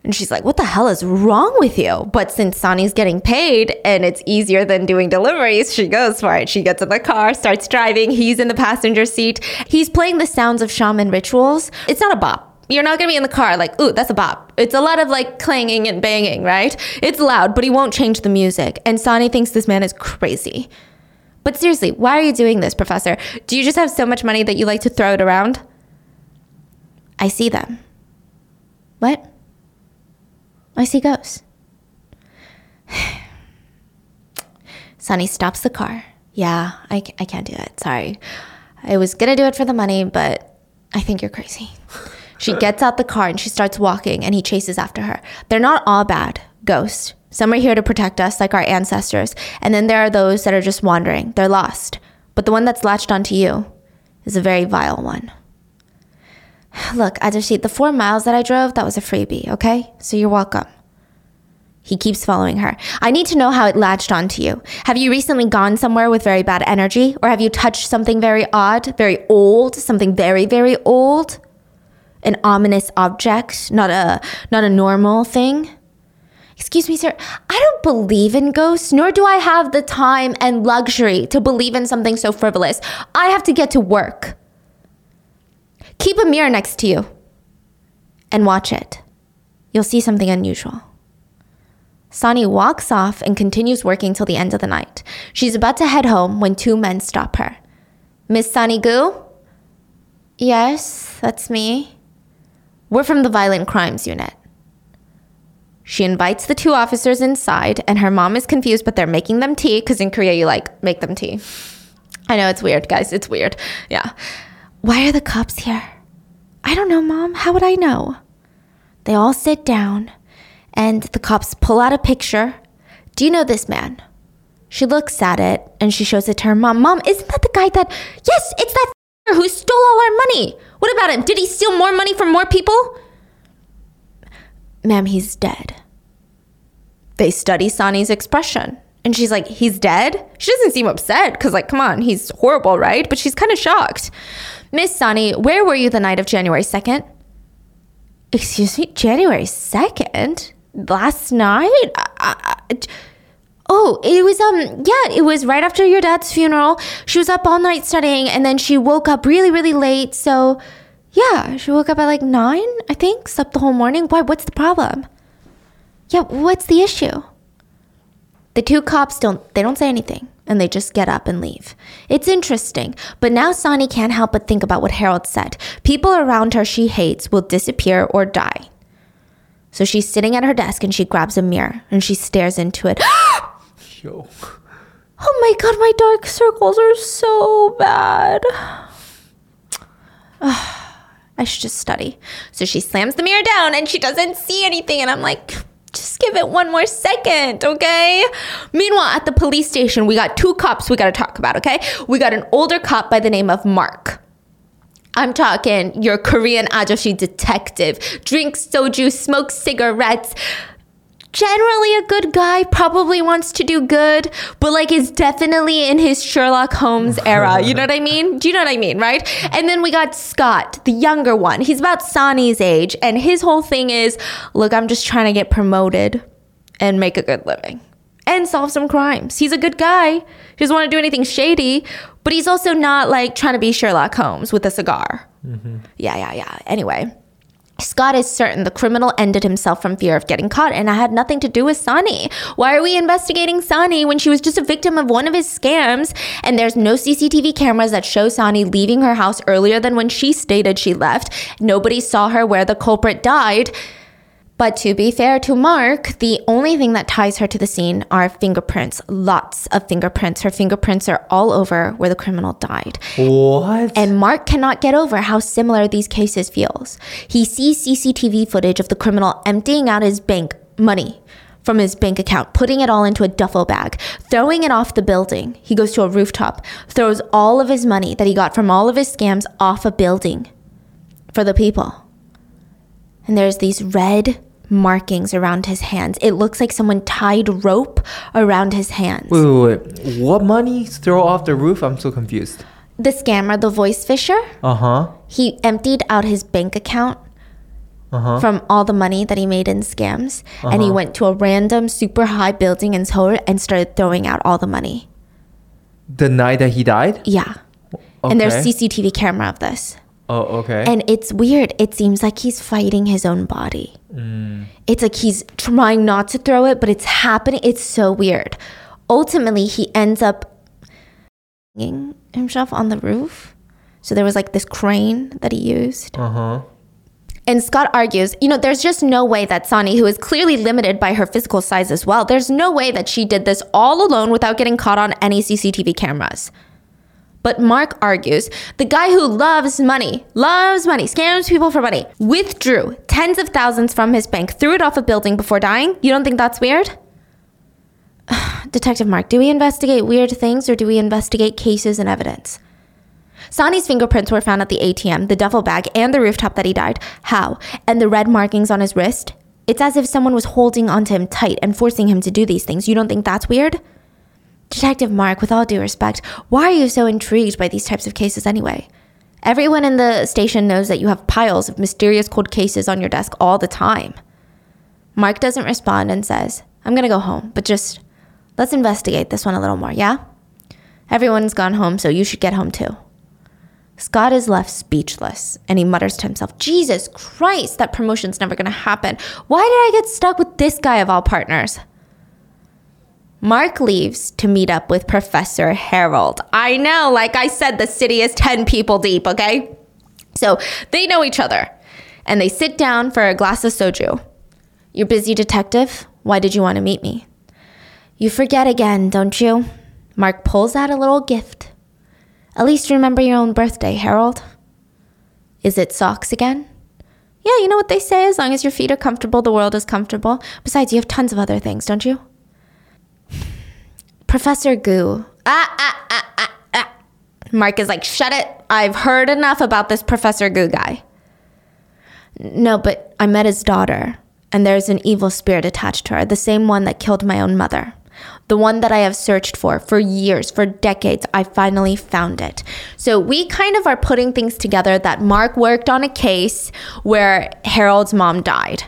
S1: And she's like, What the hell is wrong with you? But since Sani's getting paid and it's easier than doing deliveries, she goes for it. She gets in the car, starts driving. He's in the passenger seat. He's playing the sounds of shaman rituals. It's not a bop. You're not gonna be in the car like, ooh, that's a bop. It's a lot of like clanging and banging, right? It's loud, but he won't change the music. And Sani thinks this man is crazy. But seriously, why are you doing this, Professor? Do you just have so much money that you like to throw it around? I see them. What? I see ghosts. Sani stops the car. Yeah, I, I can't do it. Sorry. I was gonna do it for the money, but I think you're crazy. She gets out the car and she starts walking, and he chases after her. They're not all bad ghosts. Some are here to protect us, like our ancestors, and then there are those that are just wandering. They're lost. But the one that's latched onto you is a very vile one. Look, Ajashi, the four miles that I drove, that was a freebie, okay? So you're welcome. He keeps following her. I need to know how it latched onto you. Have you recently gone somewhere with very bad energy? Or have you touched something very odd, very old, something very, very old? An ominous object, not a not a normal thing? Excuse me, sir. I don't believe in ghosts, nor do I have the time and luxury to believe in something so frivolous. I have to get to work. Keep a mirror next to you and watch it. You'll see something unusual. Sani walks off and continues working till the end of the night. She's about to head home when two men stop her. Miss Sani Goo? Yes, that's me. We're from the Violent Crimes Unit. She invites the two officers inside, and her mom is confused, but they're making them tea because in Korea, you like make them tea. I know it's weird, guys. It's weird. Yeah. Why are the cops here? I don't know, mom. How would I know? They all sit down, and the cops pull out a picture. Do you know this man? She looks at it and she shows it to her mom. Mom, isn't that the guy that. Yes, it's that who stole all our money. What about him? Did he steal more money from more people? Ma'am, he's dead. They study Sani's expression. And she's like, he's dead? She doesn't seem upset because, like, come on, he's horrible, right? But she's kind of shocked. Miss Sani, where were you the night of January 2nd? Excuse me, January 2nd? Last night? I, I, oh, it was, um, yeah, it was right after your dad's funeral. She was up all night studying and then she woke up really, really late. So, yeah, she woke up at like nine, I think, slept the whole morning. Why? What's the problem? Yeah, what's the issue? The two cops don't they don't say anything and they just get up and leave. It's interesting, but now Sani can't help but think about what Harold said. People around her she hates will disappear or die. So she's sitting at her desk and she grabs a mirror and she stares into it.
S2: Yo.
S1: Oh my god, my dark circles are so bad. I should just study. So she slams the mirror down and she doesn't see anything. And I'm like, just give it one more second, okay? Meanwhile, at the police station, we got two cops we gotta talk about, okay? We got an older cop by the name of Mark. I'm talking your Korean ajoshi detective. Drinks soju, smokes cigarettes. Generally a good guy, probably wants to do good, but like is definitely in his Sherlock Holmes era. You know what I mean? Do you know what I mean, right? And then we got Scott, the younger one. He's about Sani's age, and his whole thing is look, I'm just trying to get promoted and make a good living and solve some crimes. He's a good guy. He doesn't want to do anything shady, but he's also not like trying to be Sherlock Holmes with a cigar. Mm-hmm. Yeah, yeah, yeah. Anyway. Scott is certain the criminal ended himself from fear of getting caught, and I had nothing to do with Sani. Why are we investigating Sani when she was just a victim of one of his scams? And there's no CCTV cameras that show Sani leaving her house earlier than when she stated she left. Nobody saw her where the culprit died. But to be fair to Mark, the only thing that ties her to the scene are fingerprints. Lots of fingerprints. Her fingerprints are all over where the criminal died.
S2: What?
S1: And Mark cannot get over how similar these cases feels. He sees CCTV footage of the criminal emptying out his bank money from his bank account, putting it all into a duffel bag, throwing it off the building. He goes to a rooftop, throws all of his money that he got from all of his scams off a building for the people. And there's these red markings around his hands. It looks like someone tied rope around his hands.
S2: wait, wait, wait. What money throw off the roof? I'm so confused.
S1: The scammer, the voice phisher,
S2: Uh huh.
S1: he emptied out his bank account
S2: Uh-huh.
S1: from all the money that he made in scams and he went to a random super high building in Seoul and started throwing out all the money.
S2: The night that he died?
S1: Yeah. Okay. And there's CCTV camera of this.
S2: Oh, okay.
S1: And it's weird. It seems like he's fighting his own body. It's like he's trying not to throw it, but it's happening. It's so weird. Ultimately, he ends up hanging himself on the roof. So there was like this crane that he used.
S2: uh huh.
S1: And Scott argues, you know, there's just no way that Sani, who is clearly limited by her physical size as well, there's no way that she did this all alone without getting caught on any CCTV cameras. But Mark argues the guy who loves money, loves money, scams people for money, withdrew tens of thousands from his bank, threw it off a building before dying. You don't think that's weird? Detective Mark, do we investigate weird things or do we investigate cases and evidence? Sani's fingerprints were found at the ATM, the duffel bag, and the rooftop that he died. How? And the red markings on his wrist? It's as if someone was holding onto him tight and forcing him to do these things. You don't think that's weird? Detective Mark, with all due respect, why are you so intrigued by these types of cases anyway? Everyone in the station knows that you have piles of mysterious cold cases on your desk all the time. Mark doesn't respond and says, I'm gonna go home, but just let's investigate this one a little more, yeah? Everyone's gone home, so you should get home too. Scott is left speechless and he mutters to himself, Jesus Christ, that promotion's never gonna happen. Why did I get stuck with this guy of all partners? Mark leaves to meet up with Professor Harold. I know, like I said, the city is 10 people deep, okay? So they know each other and they sit down for a glass of soju. You're busy, detective? Why did you want to meet me? You forget again, don't you? Mark pulls out a little gift. At least remember your own birthday, Harold. Is it socks again? Yeah, you know what they say as long as your feet are comfortable, the world is comfortable. Besides, you have tons of other things, don't you? Professor Goo. Ah, ah, ah, ah, ah. Mark is like, shut it. I've heard enough about this Professor Goo guy. No, but I met his daughter, and there's an evil spirit attached to her, the same one that killed my own mother. The one that I have searched for for years, for decades. I finally found it. So we kind of are putting things together that Mark worked on a case where Harold's mom died.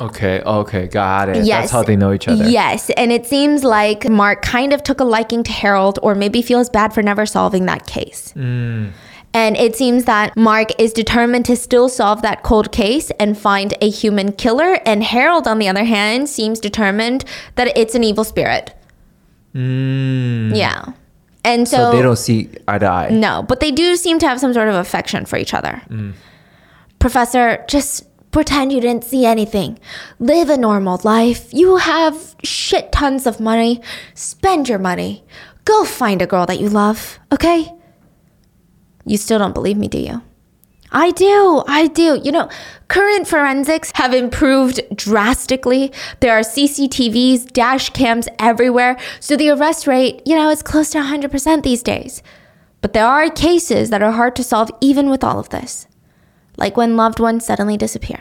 S2: Okay, okay, got it.
S1: Yes.
S2: That's how they know each other.
S1: Yes, and it seems like Mark kind of took a liking to Harold or maybe feels bad for never solving that case. And it seems that Mark is determined to still solve that cold case and find a human killer. And Harold, on the other hand, seems determined that it's an evil spirit.
S2: Mm.
S1: Yeah. And so,
S2: So they don't see eye to eye.
S1: no, but they do seem to have some sort of affection for each other. Professor, just pretend you didn't see anything. Live a normal life. You have shit tons of money. Spend your money. Go find a girl that you love, okay? You still don't believe me, do you? I do. I do. You know, current forensics have improved drastically. There are CCTVs, dash cams everywhere. So the arrest rate, you know, is close to 100% these days. But there are cases that are hard to solve even with all of this. Like when loved ones suddenly disappear,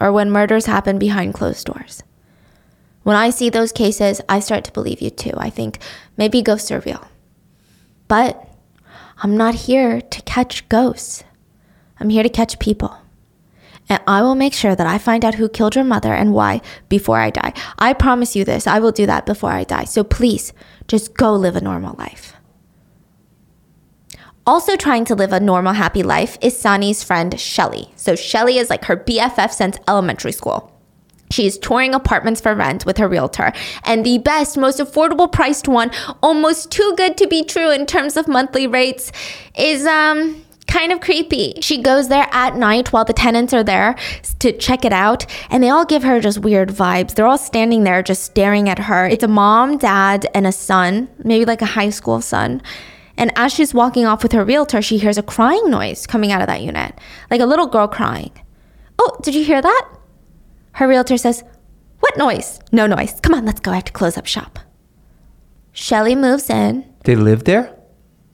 S1: or when murders happen behind closed doors. When I see those cases, I start to believe you too. I think maybe ghosts are real. But I'm not here to catch ghosts. I'm here to catch people. And I will make sure that I find out who killed your mother and why before I die. I promise you this. I will do that before I die. So please, just go live a normal life. Also trying to live a normal, happy life is Sani's friend Shelly. So Shelly is like her BFF since elementary school. She's touring apartments for rent with her realtor. And the best, most affordable priced one, almost too good to be true in terms of monthly rates, is um kind of creepy. She goes there at night while the tenants are there to check it out, and they all give her just weird vibes. They're all standing there just staring at her. It's a mom, dad, and a son, maybe like a high school son. And as she's walking off with her realtor, she hears a crying noise coming out of that unit, like a little girl crying. Oh, did you hear that? Her realtor says, What noise? No noise. Come on, let's go. I have to close up shop. Shelly moves in.
S2: They live there?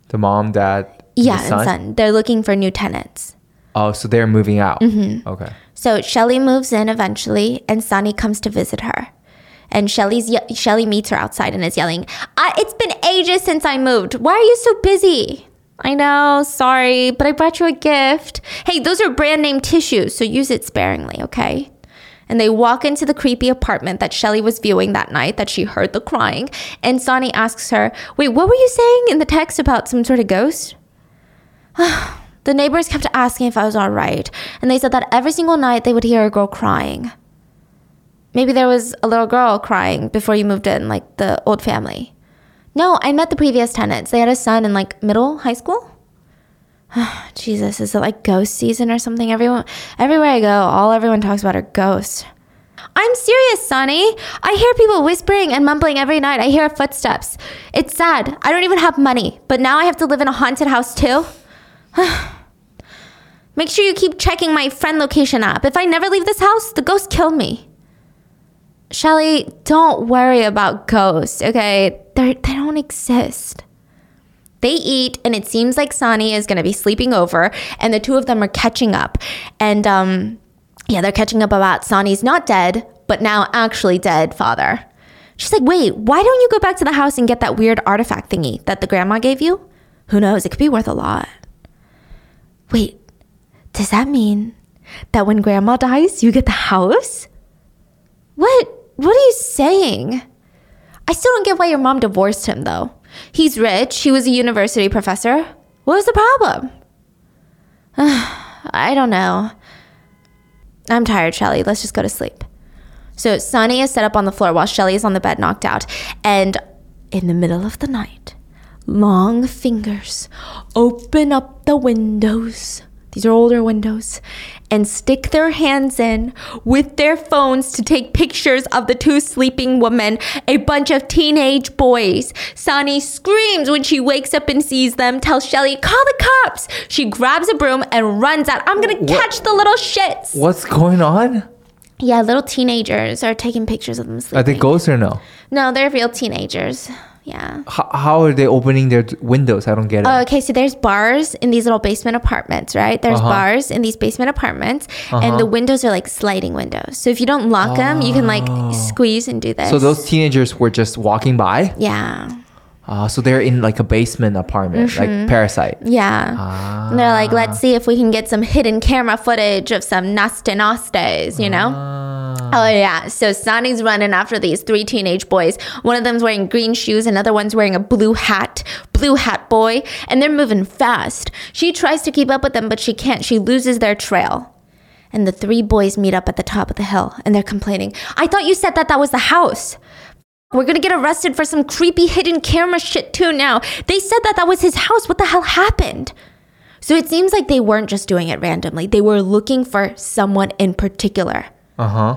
S2: The mom, dad,
S1: Yeah,
S2: the son?
S1: and son. They're looking for new tenants.
S2: Oh, so they're moving out.
S1: Mm-hmm.
S2: Okay.
S1: So Shelly moves in eventually, and Sani comes to visit her. And Shelly's Shelly meets her outside and is yelling, "It's been ages since I moved. Why are you so busy?" I know, sorry, but I brought you a gift. Hey, those are brand name tissues, so use it sparingly, okay? And they walk into the creepy apartment that Shelly was viewing that night that she heard the crying. And Sani asks her, Wait, what were you saying in the text about some sort of ghost? The neighbors kept asking if I was all right, and they said that every single night they would hear a girl crying. Maybe there was a little girl crying before you moved in, like the old family. No, I met the previous tenants. They had a son in like middle high school. Jesus, is it like ghost season or something? Everyone, everywhere I go, all everyone talks about are ghosts. I'm serious, Sani. I hear people whispering and mumbling every night. I hear footsteps. It's sad. I don't even have money, but now I have to live in a haunted house too. Make sure you keep checking my friend location app. If I never leave this house, the ghosts kill me. Shelly, don't worry about ghosts, okay? They're, they don't exist. They eat, and it seems like Sani is gonna be sleeping over, and the two of them are catching up. And um, yeah, they're catching up about Sani's not dead, but now actually dead father. She's like, wait, why don't you go back to the house and get that weird artifact thingy that the grandma gave you? Who knows? It could be worth a lot. Wait, does that mean that when grandma dies, you get the house? What? What are you saying? I still don't get why your mom divorced him, though. He's rich. He was a university professor. What was the problem? I don't know. I'm tired, Shelly. Let's just go to sleep. So Sani is set up on the floor while Shelly is on the bed, knocked out. And in the middle of the night, long fingers open up the windows. These are older windows. And stick their hands in with their phones to take pictures of the two sleeping women, a bunch of teenage boys. Sani screams when she wakes up and sees them, tells Shelly, call the cops. She grabs a broom and runs out. I'm gonna catch the little shits.
S2: What's going on?
S1: Yeah, little teenagers are taking pictures of them sleeping.
S2: Are they ghosts or no?
S1: No, they're real teenagers. Yeah.
S2: How, how are they opening their windows? I don't get it.
S1: Oh, okay, so there's bars in these little basement apartments, right? There's
S2: Uh-huh.
S1: bars in these basement apartments, and the windows are like sliding windows. So if you don't lock them, you can like squeeze and do this.
S2: so those teenagers were just walking by.
S1: Yeah.
S2: Uh, so they're in like a basement apartment,
S1: Mm-hmm.
S2: like Parasite.
S1: Yeah. And they're like, let's see if we can get some hidden camera footage of some nasty nasties, you know? Oh, yeah. So Sani's running after these three teenage boys. One of them's wearing green shoes, another one's wearing a blue hat, blue hat boy, and they're moving fast. She tries to keep up with them, but she can't. She loses their trail. And the three boys meet up at the top of the hill and they're complaining, I thought you said that that was the house. We're gonna get arrested for some creepy hidden camera shit too now. They said that that was his house. What the hell happened? So it seems like they weren't just doing it randomly. They were looking for someone in particular.
S2: Uh huh.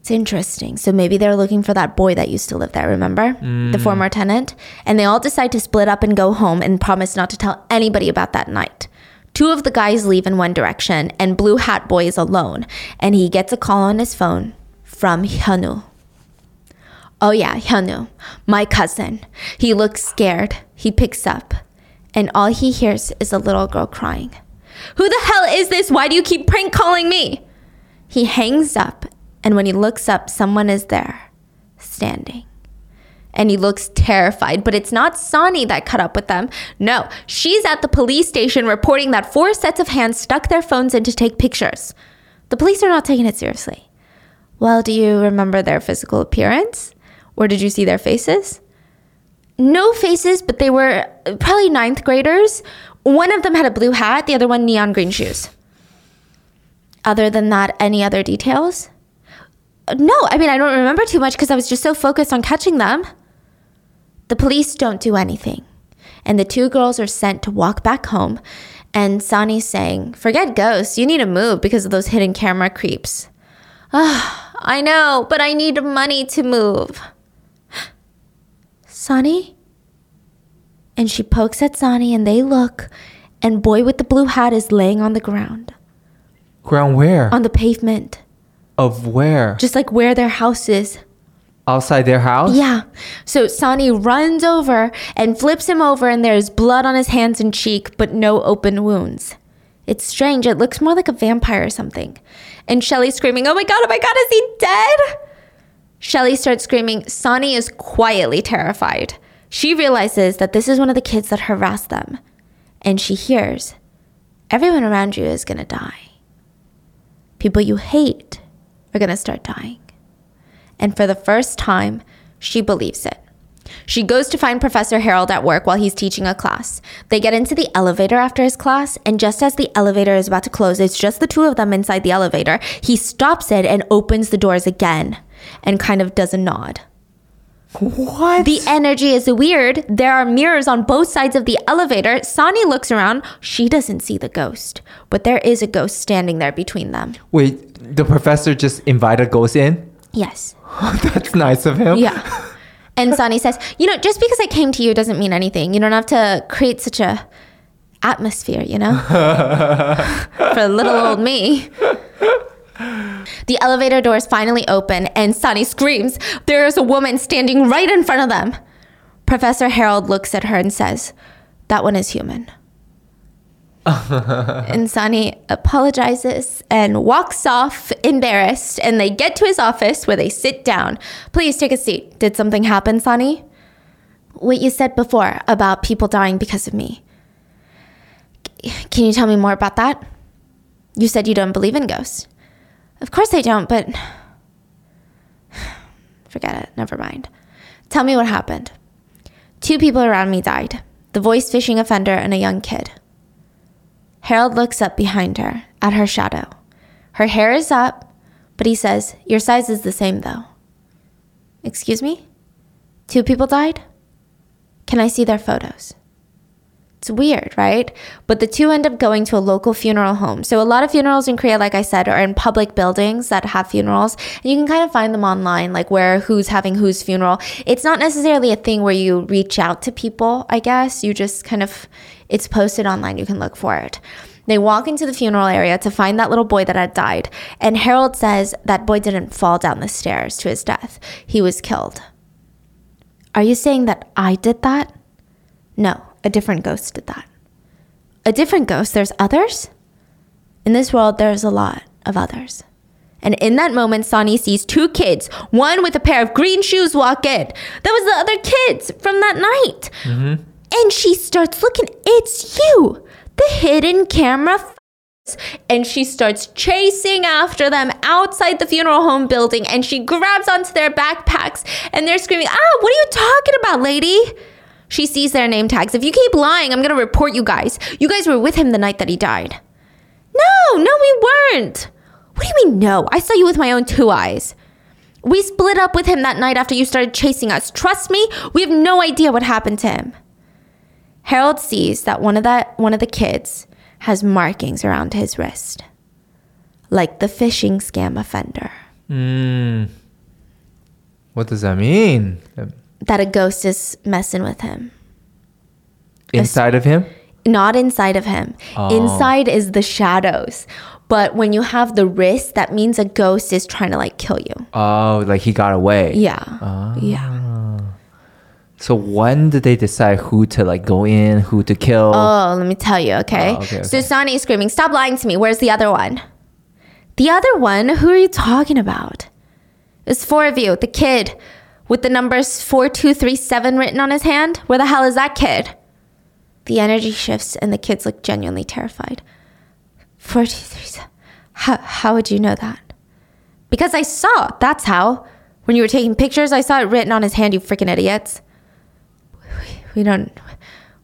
S1: It's interesting. So maybe they're looking for that boy that used to live there, remember? The former tenant. And they all decide to split up and go home and promise not to tell anybody about that night. Two of the guys leave in one direction, and Blue Hat Boy is alone. And he gets a call on his phone from Hyunwoo. Oh, yeah, Hyunwoo, my cousin. He looks scared. He picks up, and all he hears is a little girl crying. Who the hell is this? Why do you keep prank calling me? He hangs up, and when he looks up, someone is there, standing. And he looks terrified, but it's not Sani that caught up with them. No, she's at the police station reporting that four sets of hands stuck their phones in to take pictures. The police are not taking it seriously. Well, do you remember their physical appearance? Or did you see their faces? No faces, but they were probably ninth graders. One of them had a blue hat, the other one neon green shoes. Other than that, any other details? No, I mean, I don't remember too much because I was just so focused on catching them. The police don't do anything. And the two girls are sent to walk back home. And Sani's saying, Forget ghosts, you need to move because of those hidden camera creeps. Ah, I know, but I need money to move. Sani? And she pokes at Sani and they look, and boy with the blue hat is laying on the ground,
S2: Ground where?
S1: on the pavement,
S2: of where?
S1: just like where their house is.
S2: outside their house?
S1: Yeah. So Sani runs over and flips him over, and there's blood on his hands and cheek, but no open wounds. It's strange. It looks more like a vampire or something. And Shelly's screaming, Oh my God, oh my God, is he dead? Shelly starts screaming. Sani is quietly terrified. She realizes that this is one of the kids that harassed them. And she hears, Everyone around you is going to die. People you hate are going to start dying. And for the first time, she believes it. She goes to find Professor Harold at work while he's teaching a class. They get into the elevator after his class, and just as the elevator is about to close, it's just the two of them inside the elevator. He stops it and opens the doors again and kind of does a nod.
S2: What?
S1: The energy is weird. There are mirrors on both sides of the elevator. Sani looks around. She doesn't see the ghost, but there is a ghost standing there between them.
S2: Wait, the professor just invited ghosts in?
S1: Yes.
S2: That's nice of him.
S1: Yeah. And Sani says, you know, just because I came to you doesn't mean anything. You don't have to create such a atmosphere, you know? For little old me. The elevator doors finally open and Sani screams, There is a woman standing right in front of them. Professor Harold looks at her and says, That one is human. and Sani apologizes and walks off embarrassed. And they get to his office where they sit down. Please take a seat. Did something happen, Sani? What you said before about people dying because of me. Can you tell me more about that? You said you don't believe in ghosts. Of course I don't, but. Forget it. Never mind. Tell me what happened. Two people around me died the voice phishing offender and a young kid. Harold looks up behind her, at her shadow. Her hair is up, but he says, Your size is the same, though. Excuse me? Two people died? Can I see their photos? It's weird, right? But the two end up going to a local funeral home. So, a lot of funerals in Korea, like I said, are in public buildings that have funerals. And you can kind of find them online, like where who's having whose funeral. It's not necessarily a thing where you reach out to people, I guess. You just kind of, it's posted online. You can look for it. They walk into the funeral area to find that little boy that had died. And Harold says that boy didn't fall down the stairs to his death, he was killed. Are you saying that I did that? No, a different ghost did that. A different ghost? There's others? In this world, there's a lot of others. And in that moment, Sani sees two kids, one with a pair of green shoes, walk in. That was the other kids from that night. Mm-hmm. And she starts looking, it's you, the hidden camera. F- and she starts chasing after them outside the funeral home building and she grabs onto their backpacks and they're screaming, Ah, what are you talking about, lady? She sees their name tags. If you keep lying, I'm to report you guys. You guys were with him the night that he died. No, no, we weren't. What do you mean, no? I saw you with my own two eyes. We split up with him that night after you started chasing us. Trust me, we have no idea what happened to him. Harold sees that one of that one of the kids has markings around his wrist, like the phishing scam offender.
S2: Mm. What does that mean?
S1: That a ghost is messing with him.
S2: Inside of him?
S1: Not inside of him. Inside is the shadows. But when you have the wrist, that means a ghost is trying to like kill you.
S2: Oh, like he got away.
S1: Yeah. Yeah.
S2: So when did they decide who to like go in, who to kill?
S1: Oh, let me tell you, okay?
S2: Oh, okay,
S1: So
S2: okay.
S1: Sani is screaming, Stop lying to me. Where's the other one? The other one? Who are you talking about? It's four of you. The kid with the numbers 4237 written on his hand. Where the hell is that kid? The energy shifts and the kids look genuinely terrified. 4237. How, how would you know that? Because I saw. That's how. When you were taking pictures, I saw it written on his hand, you freaking idiots. We don't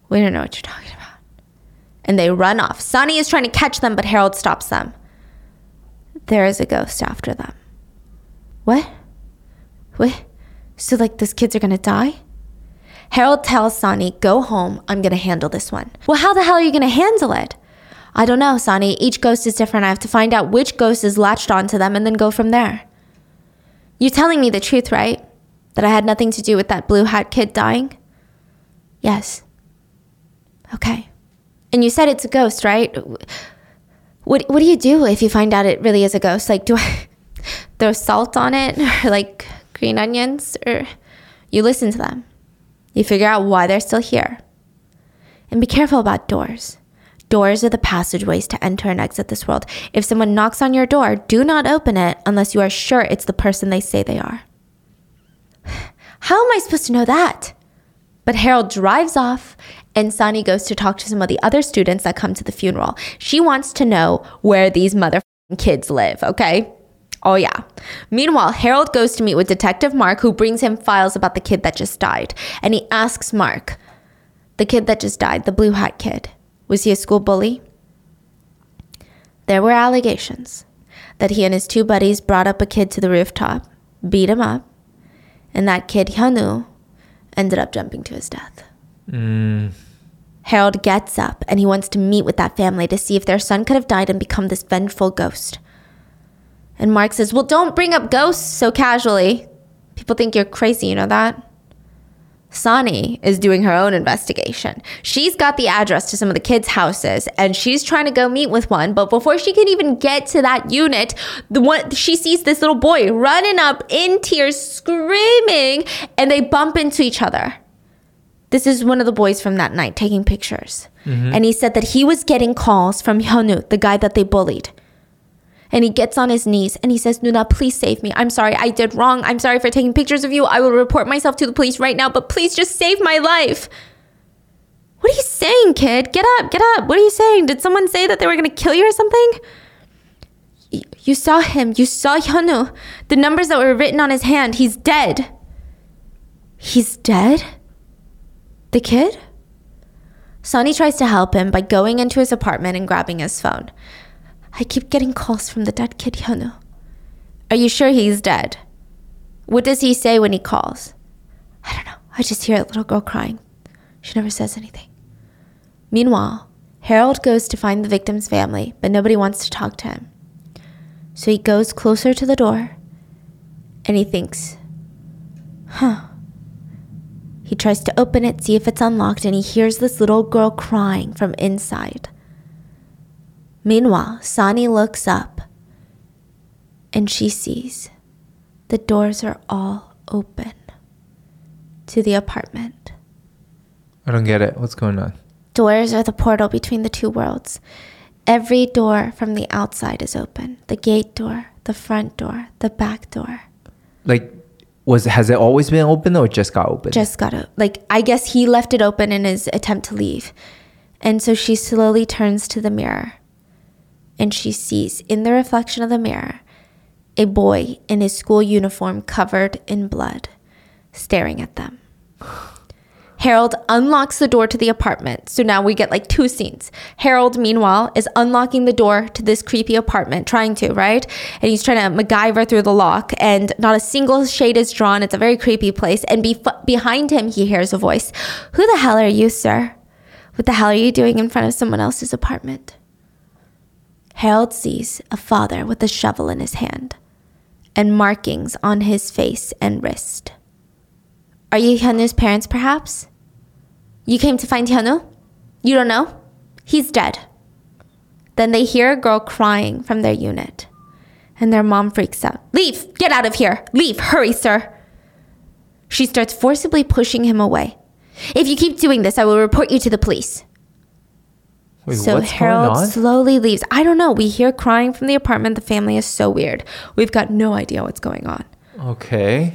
S1: we don't know what you're talking about. And they run off. Sani is trying to catch them, but Harold stops them. There is a ghost after them. What? What? So like those kids are gonna die? Harold tells Sani, Go home. I'm to handle this one. Well, how the hell are you to handle it? I don't know, Sani. Each ghost is different. I have to find out which ghost is latched onto them and then go from there. You're telling me the truth, right? That I had nothing to do with that blue hat kid dying? Yes. Okay. And you said it's a ghost, right? What what do you do if you find out it really is a ghost? Like do I throw salt on it or like green onions or you listen to them. You figure out why they're still here. And be careful about doors. Doors are the passageways to enter and exit this world. If someone knocks on your door, do not open it unless you are sure it's the person they say they are. How am I supposed to know that? But Harold drives off, and Sani goes to talk to some of the other students that come to the funeral. She wants to know where these mother kids live, okay? Oh, yeah. Meanwhile, Harold goes to meet with Detective Mark, who brings him files about the kid that just died. And he asks Mark, the kid that just died, the blue hat kid, was he a school bully? There were allegations that he and his two buddies brought up a kid to the rooftop, beat him up, and that kid, Hyunwoo, ended up jumping to his death. Mm. Harold gets up and he wants to meet with that family to see if their son could have died and become this vengeful ghost. And Mark says, Well, don't bring up ghosts so casually. People think you're crazy, you know that? Sani is doing her own investigation. She's got the address to some of the kids' houses and she's trying to go meet with one. But before she can even get to that unit, the one she sees this little boy running up in tears, screaming, and they bump into each other. This is one of the boys from that night taking pictures. Mm-hmm. And he said that he was getting calls from Hyunwoo, the guy that they bullied. And he gets on his knees and he says, Nuna, please save me. I'm sorry, I did wrong. I'm sorry for taking pictures of you. I will report myself to the police right now, but please just save my life. What are you saying, kid? Get up, get up. What are you saying? Did someone say that they were going to kill you or something? You saw him. You saw Hyunwoo. The numbers that were written on his hand. He's dead. He's dead? The kid? Sani tries to help him by going into his apartment and grabbing his phone. I keep getting calls from the dead kid Hyunwoo. Are you sure he's dead? What does he say when he calls? I don't know. I just hear a little girl crying. She never says anything. Meanwhile, Harold goes to find the victim's family, but nobody wants to talk to him. So he goes closer to the door and he thinks, huh. He tries to open it, see if it's unlocked, and he hears this little girl crying from inside. Meanwhile, Sani looks up and she sees the doors are all open to the apartment.
S2: I don't get it. What's going on?
S1: Doors are the portal between the two worlds. Every door from the outside is open the gate door, the front door, the back door.
S2: Like, was has it always been open or just got open?
S1: Just got to, like, I guess he left it open in his attempt to leave. And so she slowly turns to the mirror and she sees in the reflection of the mirror a boy in his school uniform covered in blood staring at them. Harold unlocks the door to the apartment. So now we get like two scenes. Harold, meanwhile, is unlocking the door to this creepy apartment, trying to, right? And he's trying to MacGyver through the lock, and not a single shade is drawn. It's a very creepy place. And bef- behind him, he hears a voice Who the hell are you, sir? What the hell are you doing in front of someone else's apartment? Harold sees a father with a shovel in his hand and markings on his face and wrist. Are you Hyunwoo's parents, perhaps? You came to find Hyunwoo? You don't know? He's dead. Then they hear a girl crying from their unit, and their mom freaks out. Leave! Get out of here! Leave! Hurry, sir! She starts forcibly pushing him away. If you keep doing this, I will report you to the police.
S2: Wait,
S1: so Harold slowly leaves. I don't know. We hear crying from the apartment. The family is so weird. We've got no idea what's going on.
S2: Okay.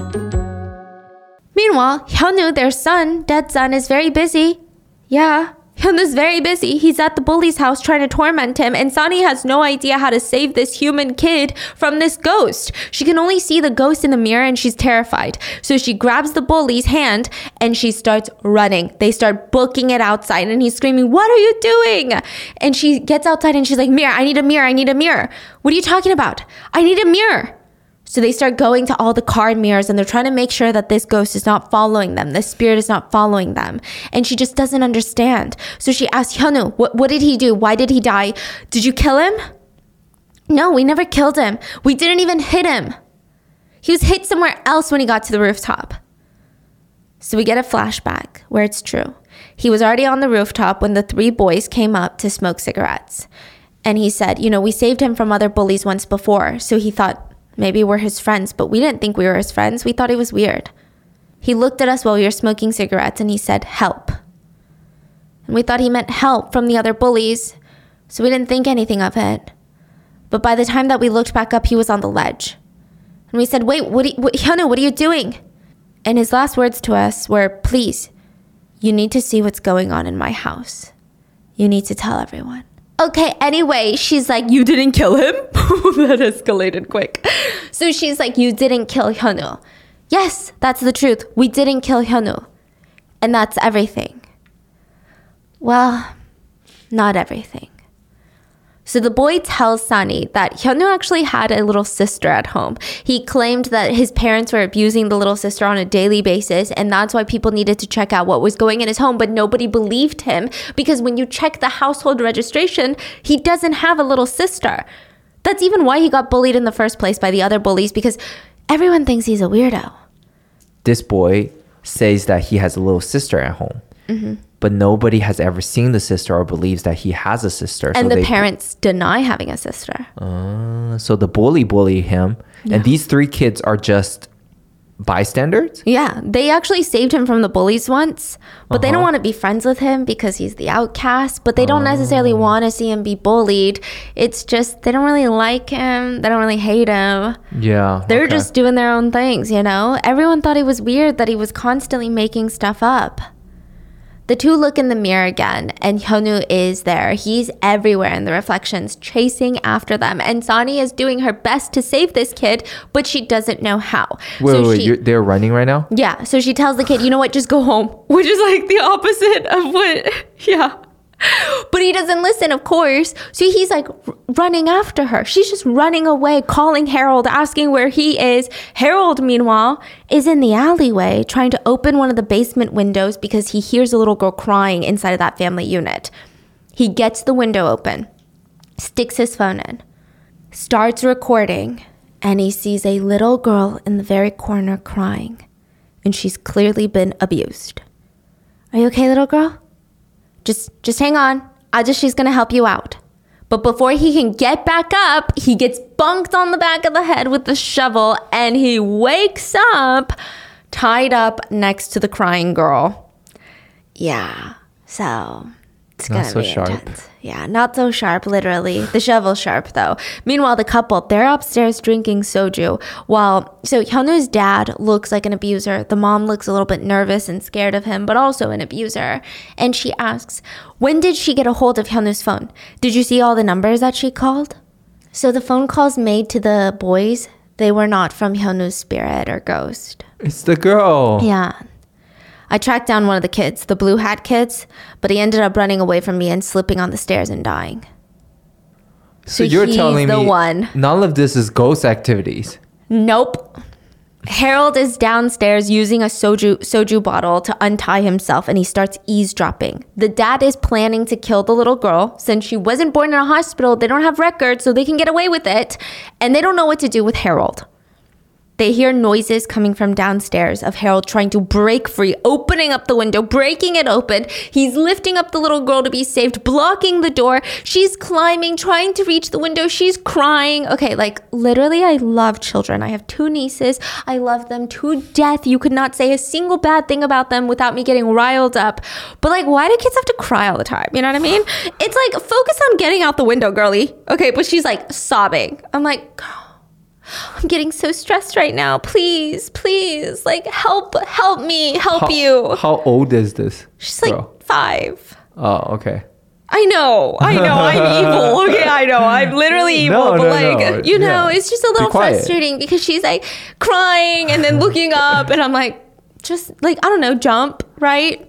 S1: Meanwhile, Hyunwoo, their son, dead son, is very busy. Yeah, Hyunwoo's very busy. He's at the bully's house trying to torment him, and Sani has no idea how to save this human kid from this ghost. She can only see the ghost in the mirror and she's terrified. So she grabs the bully's hand and she starts running. They start booking it outside, and he's screaming, What are you doing? And she gets outside and she's like, Mirror, I need a mirror, I need a mirror. What are you talking about? I need a mirror. So they start going to all the card mirrors and they're trying to make sure that this ghost is not following them. This spirit is not following them. And she just doesn't understand. So she asks Hyunwoo, what, what did he do? Why did he die? Did you kill him? No, we never killed him. We didn't even hit him. He was hit somewhere else when he got to the rooftop. So we get a flashback where it's true. He was already on the rooftop when the three boys came up to smoke cigarettes. And he said, You know, we saved him from other bullies once before. So he thought, Maybe we're his friends, but we didn't think we were his friends. We thought he was weird. He looked at us while we were smoking cigarettes and he said, Help. And we thought he meant help from the other bullies, so we didn't think anything of it. But by the time that we looked back up, he was on the ledge. And we said, Wait, what, you, Hyunwoo, what are you doing? And his last words to us were, Please, you need to see what's going on in my house. You need to tell everyone. Okay, anyway, she's like, You didn't kill him? that escalated quick. So she's like, You didn't kill Hyunwoo. Yes, that's the truth. We didn't kill Hyunwoo. And that's everything. Well, not everything. So the boy tells Sani that Hyunwoo actually had a little sister at home. He claimed that his parents were abusing the little sister on a daily basis, and that's why people needed to check out what was going in his home, but nobody believed him because when you check the household registration, he doesn't have a little sister. That's even why he got bullied in the first place by the other bullies because everyone thinks he's a weirdo.
S2: This boy says that he has a little sister at home.
S1: Mm-hmm.
S2: But nobody has ever seen the sister or believes that he has a sister.
S1: And the
S2: they-
S1: parents deny having a sister.
S2: Uh, so the bully bully him, and these three kids are just bystanders.
S1: Yeah, they actually saved him from the bullies once, but they don't want to be friends with him because he's the outcast, but they don't necessarily want to see him be bullied. It's just they don't really like him, they don't really hate him.
S2: Yeah,
S1: They're
S2: okay.
S1: just doing their own things, you know? Everyone thought it was weird that he was constantly making stuff up. The two look in the mirror again, and Hyunwoo is there. He's everywhere in the reflections, chasing after them. And Sani is doing her best to save this kid, but she doesn't know how.
S2: Wait,
S1: so
S2: wait,
S1: she,
S2: you're, they're running right now.
S1: yeah, so she tells the kid, you know what, just go home, which is like the opposite of what, yeah. But he doesn't listen, of course. So he's like running after her. She's just running away, calling Harold, asking where he is. Harold, meanwhile, is in the alleyway trying to open one of the basement windows because he hears a little girl crying inside of that family unit. He gets the window open, sticks his phone in, starts recording, and he sees a little girl in the very corner crying. And she's clearly been abused. Are you okay, little girl? Just just hang on. I just she's gonna help you out. But before he can get back up, he gets bunked on the back of the head with the shovel and he wakes up tied up next to the crying girl. Yeah. So it's
S2: Not
S1: gonna
S2: so
S1: be
S2: sharp.
S1: intense. Yeah, not so sharp, literally. The shovel sharp though. Meanwhile, the couple, they're upstairs drinking soju. While so Hyunwoo's dad looks like an abuser. The mom looks a little bit nervous and scared of him, but also an abuser. And she asks, When did she get a hold of Hyunwoo's phone? Did you see all the numbers that she called? So the phone calls made to the boys, they were not from Hyunwoo's spirit or ghost.
S2: It's the girl.
S1: Yeah. I tracked down one of the kids, the blue hat kids, but he ended up running away from me and slipping on the stairs and dying.
S2: So
S1: So
S2: you're telling
S1: the
S2: me
S1: one.
S2: none of this is ghost activities.
S1: Nope. Harold is downstairs using a soju soju bottle to untie himself and he starts eavesdropping. The dad is planning to kill the little girl since she wasn't born in a hospital. They don't have records so they can get away with it and they don't know what to do with Harold. They hear noises coming from downstairs of Harold trying to break free, opening up the window, breaking it open. He's lifting up the little girl to be saved, blocking the door. She's climbing, trying to reach the window. She's crying. Okay, like literally, I love children. I have two nieces. I love them to death. You could not say a single bad thing about them without me getting riled up. But like, why do kids have to cry all the time? You know what I mean? It's like, focus on getting out the window, girly. Okay, but she's like sobbing. I'm like, girl. I'm getting so stressed right now. Please, please, like help, help me, help
S2: How,
S1: you.
S2: How old is this?
S1: She's like
S2: girl?
S1: five.
S2: Oh, okay.
S1: I know, I know, I'm evil. Okay, I know, I'm literally evil.
S2: No,
S1: but
S2: no,
S1: like,
S2: no.
S1: you know,
S2: Yeah.
S1: it's just a little
S2: quiet.
S1: frustrating because she's like crying and then looking up, and I'm like, just like I don't know, jump right.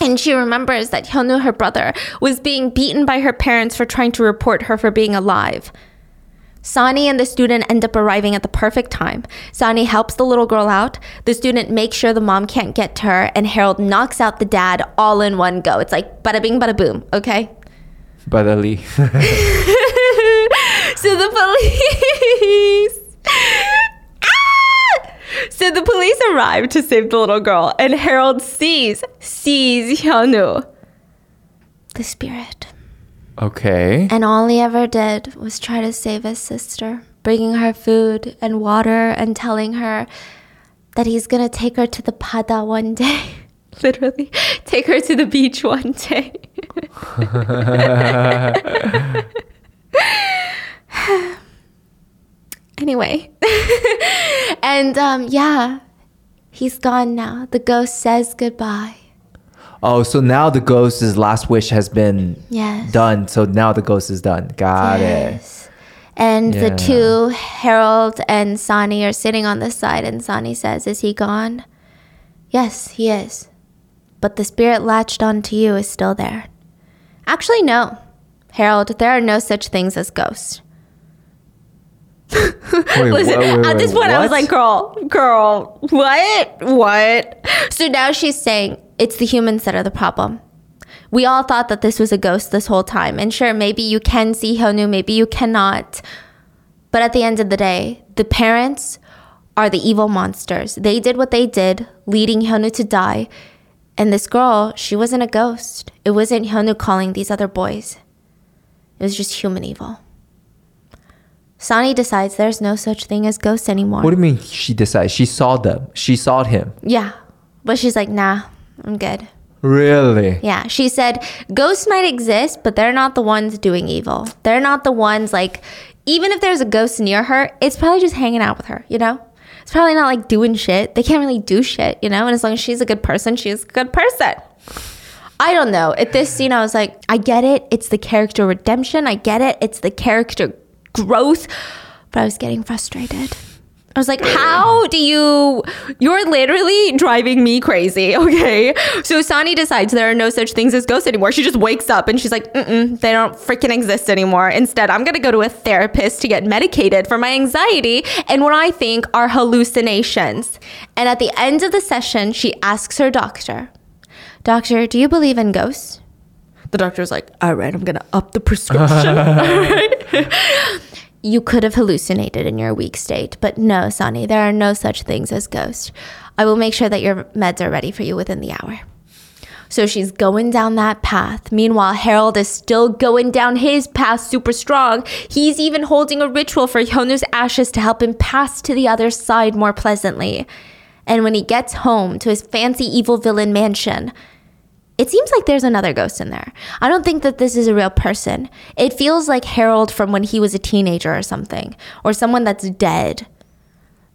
S1: And she remembers that Hyunwoo, her brother, was being beaten by her parents for trying to report her for being alive. Sani and the student end up arriving at the perfect time. Sani helps the little girl out. The student makes sure the mom can't get to her, and Harold knocks out the dad all in one go. It's like bada bing, bada boom, okay?
S2: Brotherly.
S1: so the police. Ah! So the police arrive to save the little girl, and Harold sees sees Hyunwoo, the spirit.
S2: Okay.
S1: And all he ever did was try to save his sister, bringing her food and water and telling her that he's gonna take her to the pada one day. Literally, take her to the beach one day. anyway, and um, yeah, he's gone now. The ghost says goodbye.
S2: Oh, so now the ghost's last wish has been
S1: Yes.
S2: done. So now the ghost is done. Got it.
S1: Yes. And
S2: Yeah.
S1: the two, Harold and Sani, are sitting on the side, and Sani says, Is he gone? Yes, he is. But the spirit latched onto you is still there. Actually, no. Harold, there are no such things as ghosts.
S2: Wait,
S1: Listen,
S2: wait, wait,
S1: at this point, I was like, girl, girl, what? What? So now she's saying it's the humans that are the problem. We all thought that this was a ghost this whole time. And sure, maybe you can see Hyunwoo, maybe you cannot. But at the end of the day, the parents are the evil monsters. They did what they did, leading Hyunwoo to die. And this girl, she wasn't a ghost. It wasn't Hyunwoo calling these other boys. It was just human evil. Sani decides there's no such thing as ghosts anymore.
S2: What do you mean she decides? She saw them. She saw him.
S1: yeah. But she's like, nah, I'm good.
S2: Really?
S1: Yeah. She said ghosts might exist, but they're not the ones doing evil. They're not the ones like, even if there's a ghost near her, it's probably just hanging out with her, you know? It's probably not like doing shit. They can't really do shit, you know? And as long as she's a good person, she's a good person. I don't know. At this scene, I was like, I get it. It's the character redemption. I get it. It's the character growth. But I was getting frustrated. I was like, how do you? You're literally driving me crazy. Okay. So Sani decides there are no such things as ghosts anymore. She just wakes up and she's like, Mm-mm, they don't freaking exist anymore. Instead, I'm going to go to a therapist to get medicated for my anxiety and what I think are hallucinations. And at the end of the session, she asks her doctor, Doctor, do you believe in ghosts? The doctor's like, All right, I'm going to up the prescription. you could have hallucinated in your weak state. But no, Sani, there are no such things as ghosts. I will make sure that your meds are ready for you within the hour. So she's going down that path. Meanwhile, Harold is still going down his path super strong. He's even holding a ritual for Hyunwoo's ashes to help him pass to the other side more pleasantly. And when he gets home to his fancy evil villain mansion, it seems like there's another ghost in there. I don't think that this is a real person. It feels like Harold from when he was a teenager or something, or someone that's dead.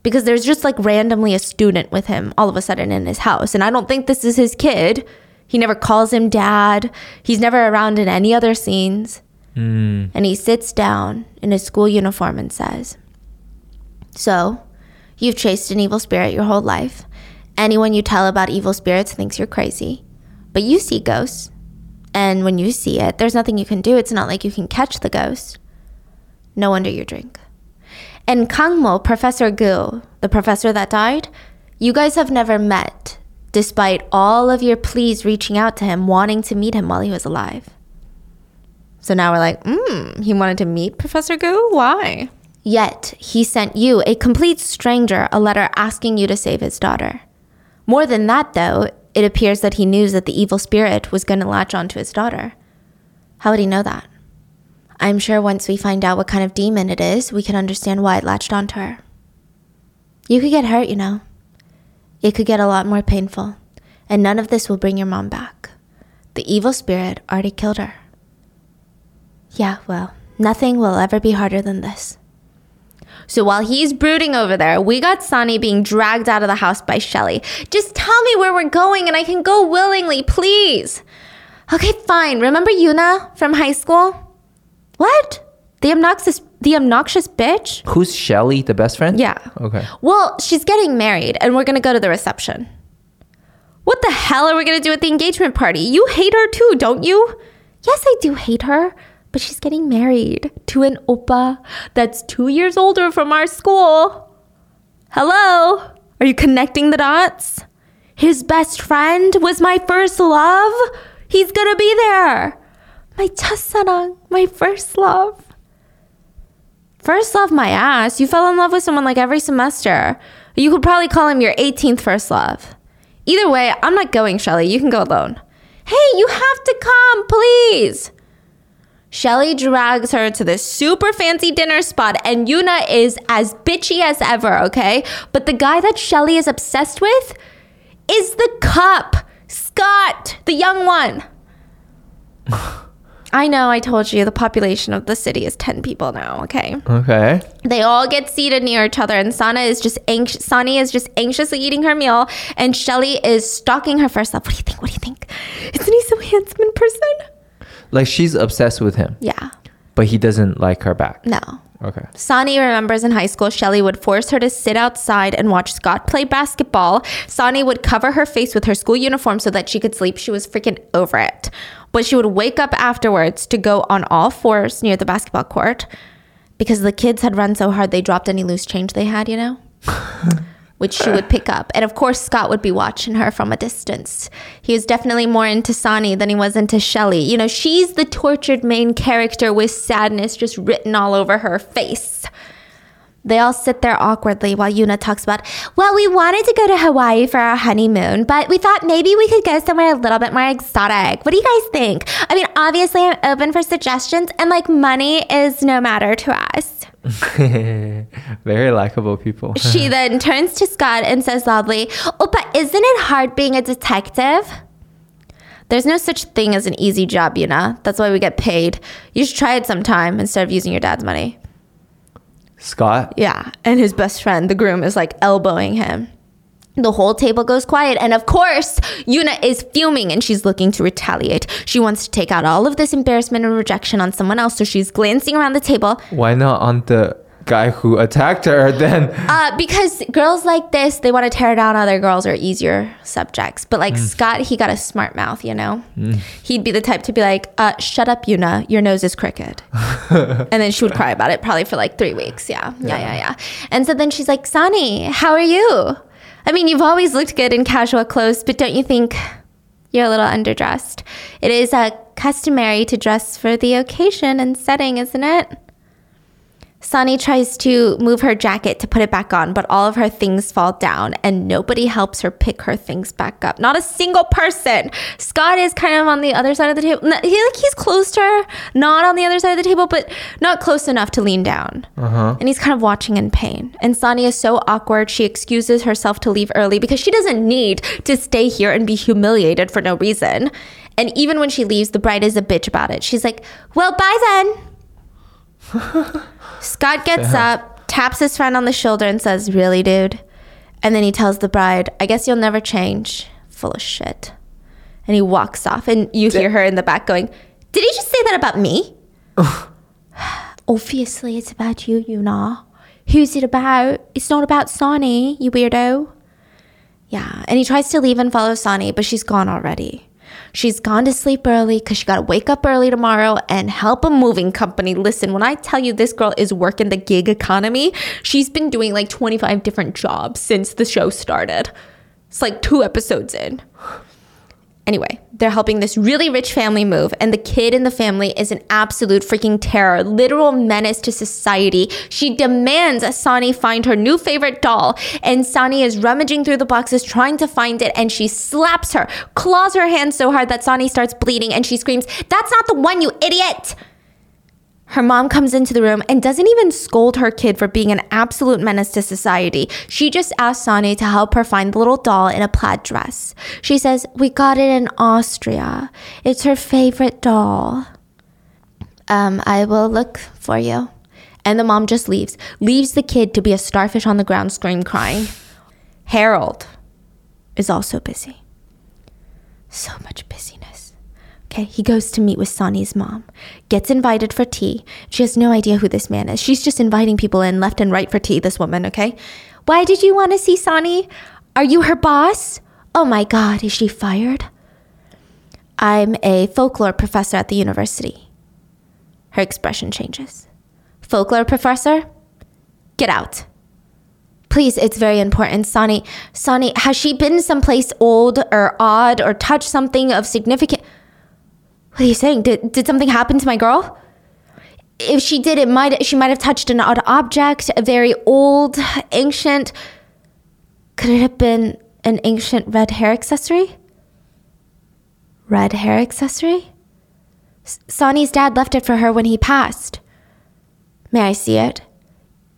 S1: Because there's just like randomly a student with him all of a sudden in his house. And I don't think this is his kid. He never calls him dad. He's never around in any other scenes. Hmm. And he sits down in his school uniform and says, So, you've chased an evil spirit your whole life. Anyone you tell about evil spirits thinks you're crazy. But you see ghosts. And when you see it, there's nothing you can do. It's not like you can catch the ghost. No wonder you drink. And Kangmo, Professor Gu, the professor that died, you guys have never met, despite all of your pleas reaching out to him, wanting to meet him while he was alive. So now we're like, hmm, he wanted to meet Professor Gu? Why? Yet he sent you, a complete stranger, a letter asking you to save his daughter. More than that, though, it appears that he knew that the evil spirit was going to latch onto his daughter. How would he know that? I'm sure once we find out what kind of demon it is, we can understand why it latched onto her. You could get hurt, you know. It could get a lot more painful, and none of this will bring your mom back. The evil spirit already killed her. Yeah, well, nothing will ever be harder than this. So while he's brooding over there, we got Sani being dragged out of the house by Shelly. Just tell me where we're going and I can go willingly, please. Okay, fine. Remember Yuna from high school? What? The obnoxious the obnoxious bitch?
S2: Who's Shelly, the best friend?
S1: Yeah.
S2: Okay.
S1: Well, she's getting married and we're gonna go to the reception. What the hell are we gonna do at the engagement party? You hate her too, don't you? Yes, I do hate her, but she's getting married to an oppa that's two years older from our school. Hello? Are you connecting the dots? His best friend was my first love. He's gonna be there. My 첫사랑, my first love. First love, my ass. You fell in love with someone like every semester. You could probably call him your 18th first love. Either way, I'm not going, Shelly. You can go alone. Hey, you have to come, please. Shelly drags her to this super fancy dinner spot, and Yuna is as bitchy as ever, okay? But the guy that Shelly is obsessed with is the cup, Scott, the young one. I know, I told you the population of the city is 10 people now, okay?
S2: Okay.
S1: They all get seated near each other, and Sana is just anxious. Sani is just anxiously eating her meal, and Shelly is stalking her first love. What do you think? What do you think? Isn't he so handsome in person?
S2: Like she's obsessed with him,
S1: Yeah.
S2: but he doesn't like her back.
S1: No.
S2: Okay.
S1: Sani remembers in high school, Shelly would force her to sit outside and watch Scott play basketball. Sani would cover her face with her school uniform so that she could sleep. She was freaking over it. But she would wake up afterwards to go on all fours near the basketball court because the kids had run so hard they dropped any loose change they had, you know? Which she would pick up. And of course, Scott would be watching her from a distance. He was definitely more into Sani than he was into Shelly. You know, she's the tortured main character with sadness just written all over her face. They all sit there awkwardly while Yuna talks about, well, we wanted to go to Hawaii for our honeymoon, but we thought maybe we could go somewhere a little bit more exotic. What do you guys think? I mean, obviously, I'm open for suggestions, and like money is no matter to us.
S2: Very likable people.
S1: She then turns to Scott and says loudly, Oh, but isn't it hard being a detective? There's no such thing as an easy job, you know? That's why we get paid. You should try it sometime instead of using your dad's money.
S2: Scott.
S1: Yeah. And his best friend, the groom, is like elbowing him. The whole table goes quiet. And of course, Yuna is fuming and she's looking to retaliate. She wants to take out all of this embarrassment and rejection on someone else. So she's glancing around the table.
S2: Why not on the guy who attacked her then?
S1: Uh, because girls like this, they want to tear down other girls or easier subjects. But like Scott, he got a smart mouth, you know? He'd be the type to be like, uh, shut up, Yuna. Your nose is crooked. and then she would cry about it probably for like three weeks. Yeah. Yeah. Yeah. Yeah. And so then she's like, Sani, how are you? I mean, you've always looked good in casual clothes, but don't you think you're a little underdressed? It is uh, customary to dress for the occasion and setting, isn't it? Sani tries to move her jacket to put it back on, but all of her things fall down and nobody helps her pick her things back up. Not a single person. Scott is kind of on the other side of the table. He, like he's close to her, not on the other side of the table, but not close enough to lean down. Uh-huh. And he's kind of watching in pain. And Sani is so awkward. She excuses herself to leave early because she doesn't need to stay here and be humiliated for no reason. And even when she leaves, the bride is a bitch about it. She's like, well, bye then. Scott gets up, taps his friend on the shoulder, and says, Really, dude? And then he tells the bride, I guess you'll never change. Full of shit. And he walks off, and you hear her in the back going, Did he just say that about me? Obviously, it's about you, you know. Who's it about? It's not about Sani, you weirdo. Yeah, and he tries to leave and follow Sani, but she's gone already. She's gone to sleep early because she got to wake up early tomorrow and help a moving company. Listen, when I tell you this girl is working the gig economy, she's been doing like 25 different jobs since the show started. It's like two episodes in. Anyway, they're helping this really rich family move, and the kid in the family is an absolute freaking terror, literal menace to society. She demands Sani find her new favorite doll, and Sani is rummaging through the boxes trying to find it, and she slaps her, claws her hand so hard that Sani starts bleeding, and she screams, That's not the one, you idiot! Her mom comes into the room and doesn't even scold her kid for being an absolute menace to society. She just asks Sani to help her find the little doll in a plaid dress. She says, We got it in Austria. It's her favorite doll. Um, I will look for you. And the mom just leaves, leaves the kid to be a starfish on the ground, scream crying. Harold is also busy. So much busyness. Okay, he goes to meet with Sani's mom, gets invited for tea. She has no idea who this man is. She's just inviting people in left and right for tea, this woman, okay? Why did you want to see Sani? Are you her boss? Oh my god, is she fired? I'm a folklore professor at the university. Her expression changes. Folklore professor? Get out. Please, it's very important. Sani, Sani, has she been someplace old or odd or touched something of significant? What are you saying? Did, did something happen to my girl? If she did, it might she might have touched an odd object, a very old, ancient. Could it have been an ancient red hair accessory? Red hair accessory? Sani's dad left it for her when he passed. May I see it?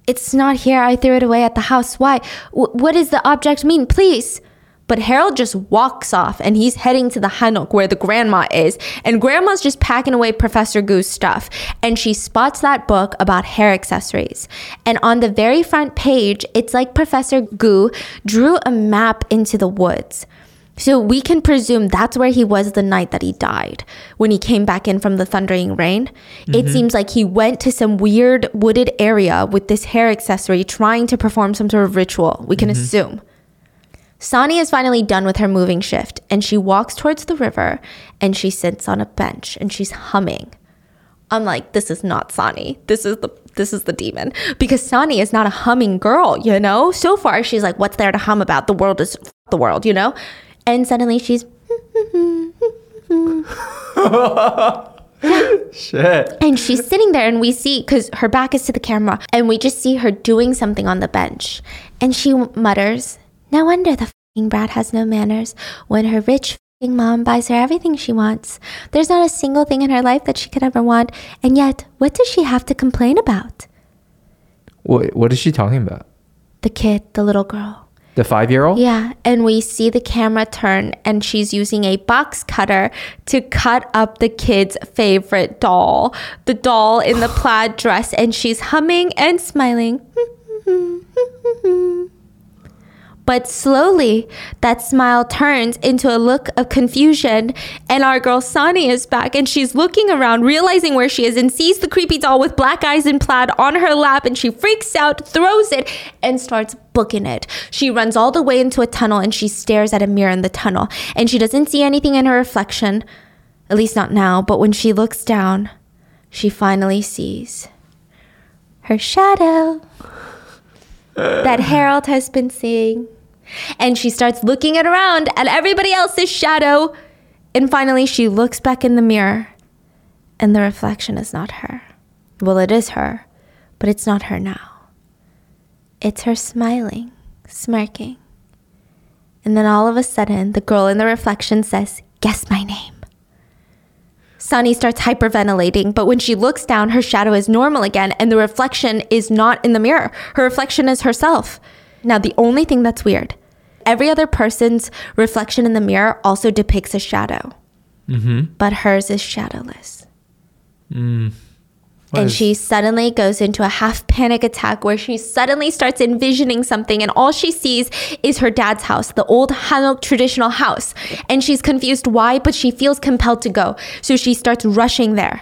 S1: It's not here. I threw it away at the house. Why? W- what does the object mean? Please. But Harold just walks off and he's heading to the Hanok where the grandma is. And grandma's just packing away Professor Gu's stuff. And she spots that book about hair accessories. And on the very front page, it's like Professor Gu drew a map into the woods. So we can presume that's where he was the night that he died, when he came back in from the thundering rain. Mm-hmm. It seems like he went to some weird wooded area with this hair accessory trying to perform some sort of ritual. We can mm-hmm. assume. Sani is finally done with her moving shift and she walks towards the river and she sits on a bench and she's humming. I'm like, this is not Sani. This is the this is the demon because Sani is not a humming girl, you know. So far, she's like, what's there to hum about? The world is the world, you know. And suddenly she's.
S2: Shit.
S1: And she's sitting there, and we see because her back is to the camera, and we just see her doing something on the bench, and she mutters, "No wonder the fucking brat has no manners when her rich fucking mom buys her everything she wants. There's not a single thing in her life that she could ever want, and yet, what does she have to complain about?
S2: What What is she talking about?
S1: The kid, the little girl.
S2: The five year old?
S1: Yeah, and we see the camera turn, and she's using a box cutter to cut up the kid's favorite doll, the doll in the plaid dress, and she's humming and smiling. But slowly, that smile turns into a look of confusion, and our girl Sani is back, and she's looking around, realizing where she is, and sees the creepy doll with black eyes and plaid on her lap, and she freaks out, throws it, and starts booking it. She runs all the way into a tunnel, and she stares at a mirror in the tunnel, and she doesn't see anything in her reflection, at least not now, but when she looks down, she finally sees her shadow that Harold has been seeing. And she starts looking it around at everybody else's shadow. And finally, she looks back in the mirror, and the reflection is not her. Well, it is her, but it's not her now. It's her smiling, smirking. And then all of a sudden, the girl in the reflection says, Guess my name. Sani starts hyperventilating, but when she looks down, her shadow is normal again, and the reflection is not in the mirror. Her reflection is herself. Now, the only thing that's weird, every other person's reflection in the mirror also depicts a shadow, mm-hmm. but hers is shadowless. Mm. And is- she suddenly goes into a half panic attack where she suddenly starts envisioning something, and all she sees is her dad's house, the old Hanok traditional house. And she's confused why, but she feels compelled to go. So she starts rushing there.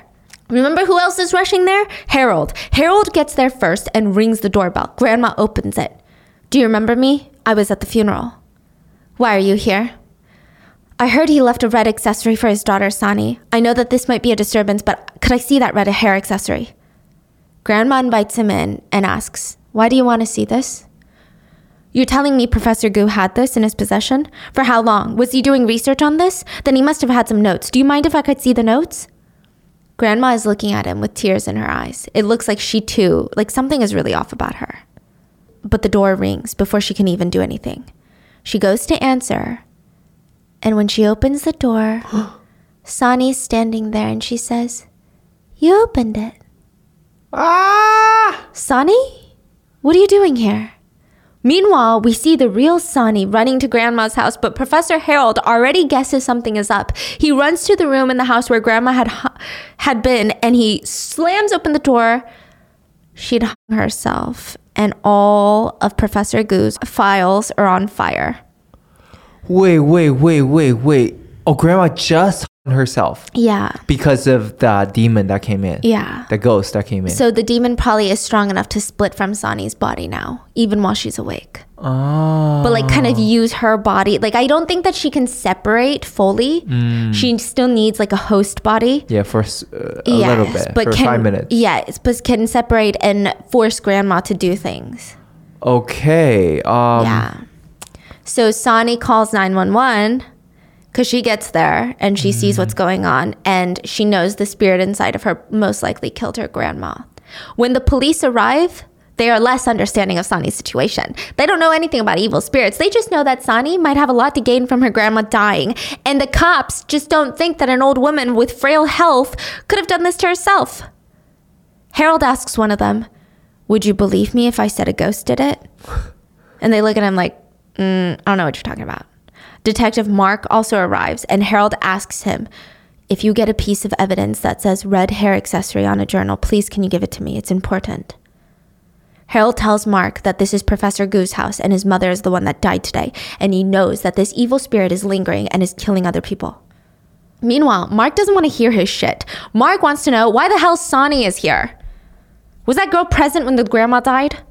S1: Remember who else is rushing there? Harold. Harold gets there first and rings the doorbell. Grandma opens it. Do you remember me? I was at the funeral. Why are you here? I heard he left a red accessory for his daughter, Sani. I know that this might be a disturbance, but could I see that red hair accessory? Grandma invites him in and asks, Why do you want to see this? You're telling me Professor Gu had this in his possession? For how long? Was he doing research on this? Then he must have had some notes. Do you mind if I could see the notes? Grandma is looking at him with tears in her eyes. It looks like she too, like something is really off about her. But the door rings before she can even do anything. She goes to answer, and when she opens the door, Sani's standing there and she says, You opened it.
S2: Ah!
S1: Sani? What are you doing here? Meanwhile, we see the real Sani running to Grandma's house, but Professor Harold already guesses something is up. He runs to the room in the house where Grandma had had been, and he slams open the door. She'd hung herself, and all of Professor Gu's files are on fire.
S2: Wait, wait, wait, wait, wait. Oh, grandma just herself
S1: Yeah.
S2: because of the demon that came in.
S1: Yeah.
S2: The ghost that came in.
S1: So the demon probably is strong enough to split from Sani's body now, even while she's awake.
S2: Oh.
S1: But like kind of use her body. Like I don't think that she can separate fully.
S2: Mm.
S1: She still needs like a host body.
S2: Yeah, for uh, a little bit. for
S1: can,
S2: five minutes.
S1: Yes, but can separate and force grandma to do things.
S2: Okay. Um,
S1: yeah. So Sani calls 911 because she gets there and she sees
S2: Mm.
S1: what's going on and she knows the spirit inside of her most likely killed her grandma. When the police arrive, they are less understanding of Sani's situation. They don't know anything about evil spirits. They just know that Sani might have a lot to gain from her grandma dying. And the cops just don't think that an old woman with frail health could have done this to herself. Harold asks one of them, Would you believe me if I said a ghost did it? And they look at him like, mm, I don't know what you're talking about. Detective Mark also arrives, and Harold asks him, If you get a piece of evidence that says red hair accessory on a journal, please can you give it to me? It's important. Harold tells Mark that this is Professor Gu's house and his mother is the one that died today, and he knows that this evil spirit is lingering and is killing other people. Meanwhile, Mark doesn't want to hear his shit. Mark wants to know why the hell Sani is here. Was that girl present when the grandma died?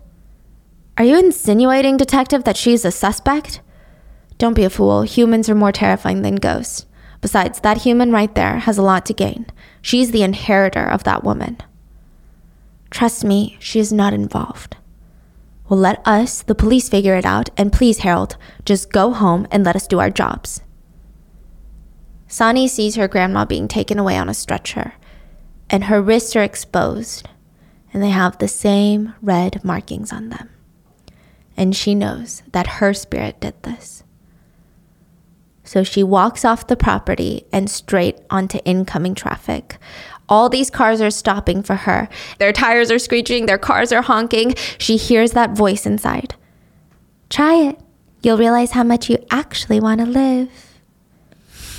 S1: Are you insinuating, detective, that she's a suspect? Don't be a fool. Humans are more terrifying than ghosts. Besides, that human right there has a lot to gain. She's the inheritor of that woman. Trust me, she is not involved. Well, let us, the police, figure it out, and please, Harold, just go home and let us do our jobs. Sani sees her grandma being taken away on a stretcher, and her wrists are exposed, and they have the same red markings on them. And she knows that her spirit did this. So she walks off the property and straight onto incoming traffic. All these cars are stopping for her. Their tires are screeching, their cars are honking. She hears that voice inside. Try it. You'll realize how much you actually want to live.